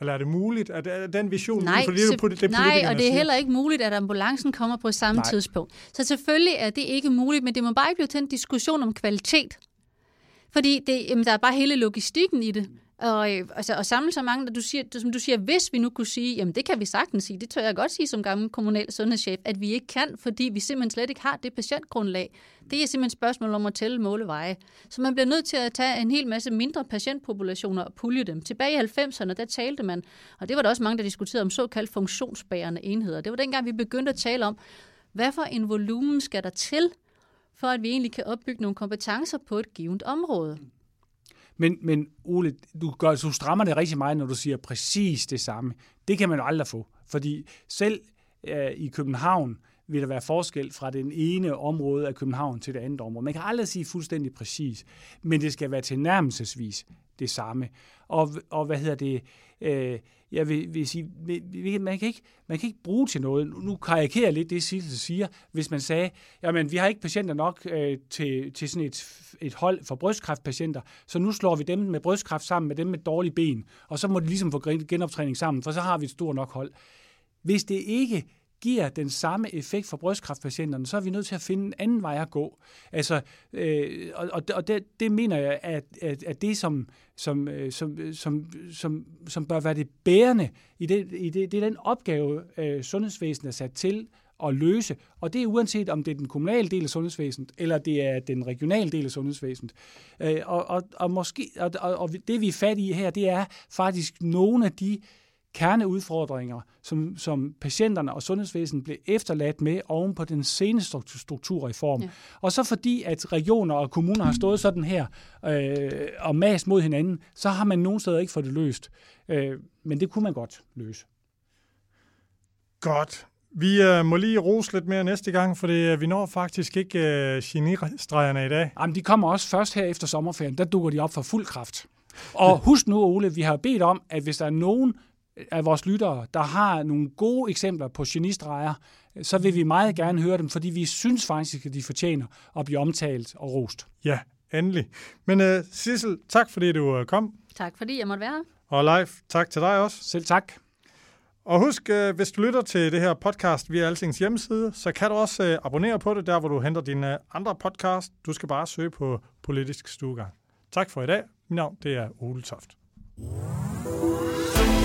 Eller er det muligt? Er, det, den vision? Nej, for det, det, det nej og det er heller ikke muligt, at ambulancen kommer på samme nej. tidspunkt. Så selvfølgelig er det ikke muligt, men det må bare ikke blive til en diskussion om kvalitet. Fordi det, jamen, der er bare hele logistikken i det. Og, øh, altså, og samle så mange, der du siger, som du siger, hvis vi nu kunne sige, jamen det kan vi sagtens sige, det tør jeg godt sige som gammel kommunal sundhedschef, at vi ikke kan, fordi vi simpelthen slet ikke har det patientgrundlag. Det er simpelthen et spørgsmål om at tælle måleveje. Så man bliver nødt til at tage en hel masse mindre patientpopulationer og pulje dem. Tilbage i 90'erne, der talte man, og det var der også mange, der diskuterede om såkaldt funktionsbærende enheder. Det var dengang, vi begyndte at tale om, hvad for en volumen skal der til, for at vi egentlig kan opbygge nogle kompetencer på et givet område. Men, men Ole, du, gør, du strammer det rigtig meget, når du siger præcis det samme. Det kan man jo aldrig få, fordi selv øh, i København vil der være forskel fra den ene område af København til det andet område. Man kan aldrig sige fuldstændig præcis, men det skal være tilnærmelsesvis det samme. Og, og hvad hedder det? Øh, jeg vil, vil sige, man kan, ikke, man kan ikke bruge til noget. Nu karikerer jeg lidt det, Sissel siger, hvis man sagde, jamen vi har ikke patienter nok øh, til, til sådan et, et hold for brystkræftpatienter, så nu slår vi dem med brystkræft sammen med dem med dårlige ben, og så må de ligesom få genoptræning sammen, for så har vi et stort nok hold. Hvis det ikke giver den samme effekt for brystkræftpatienterne, så er vi nødt til at finde en anden vej at gå. Altså, øh, og og det, det mener jeg, at, at, at det, som, som, øh, som, øh, som, som, som bør være det bærende i det, i det, det er den opgave, øh, sundhedsvæsenet er sat til at løse, og det er uanset om det er den kommunale del af sundhedsvæsenet, eller det er den regionale del af sundhedsvæsenet. Øh, og, og, og, måske, og, og, og det vi er fat i her, det er faktisk nogle af de øh, kerneudfordringer, som, som patienterne og sundhedsvæsenet blev efterladt med oven på den seneste strukturreform. Ja. Og så fordi, at regioner og kommuner har stået sådan her øh, og mas mod hinanden, så har man nogen steder ikke fået det løst. Øh, men det kunne man godt løse. Godt. Vi øh, må lige rose lidt mere næste gang, for det, øh, vi når faktisk ikke øh, genistregerne i dag. Jamen, de kommer også først her efter sommerferien. Der dukker de op for fuld kraft. Og husk nu, Ole, vi har bedt om, at hvis der er nogen af vores lyttere, der har nogle gode eksempler på genistreger, så vil vi meget gerne høre dem, fordi vi synes faktisk, at de fortjener at blive omtalt og rost. Ja, endelig. Men uh, Sissel, tak fordi du uh, kom. Tak fordi jeg måtte være her. Og live, tak til dig også. Selv tak. Og husk, uh, hvis du lytter til det her podcast via Altings hjemmeside, så kan du også abonnere på det, der hvor du henter dine andre podcast. Du skal bare søge på Politisk Stuegang. Tak for i dag. Mit navn det er Ole Toft.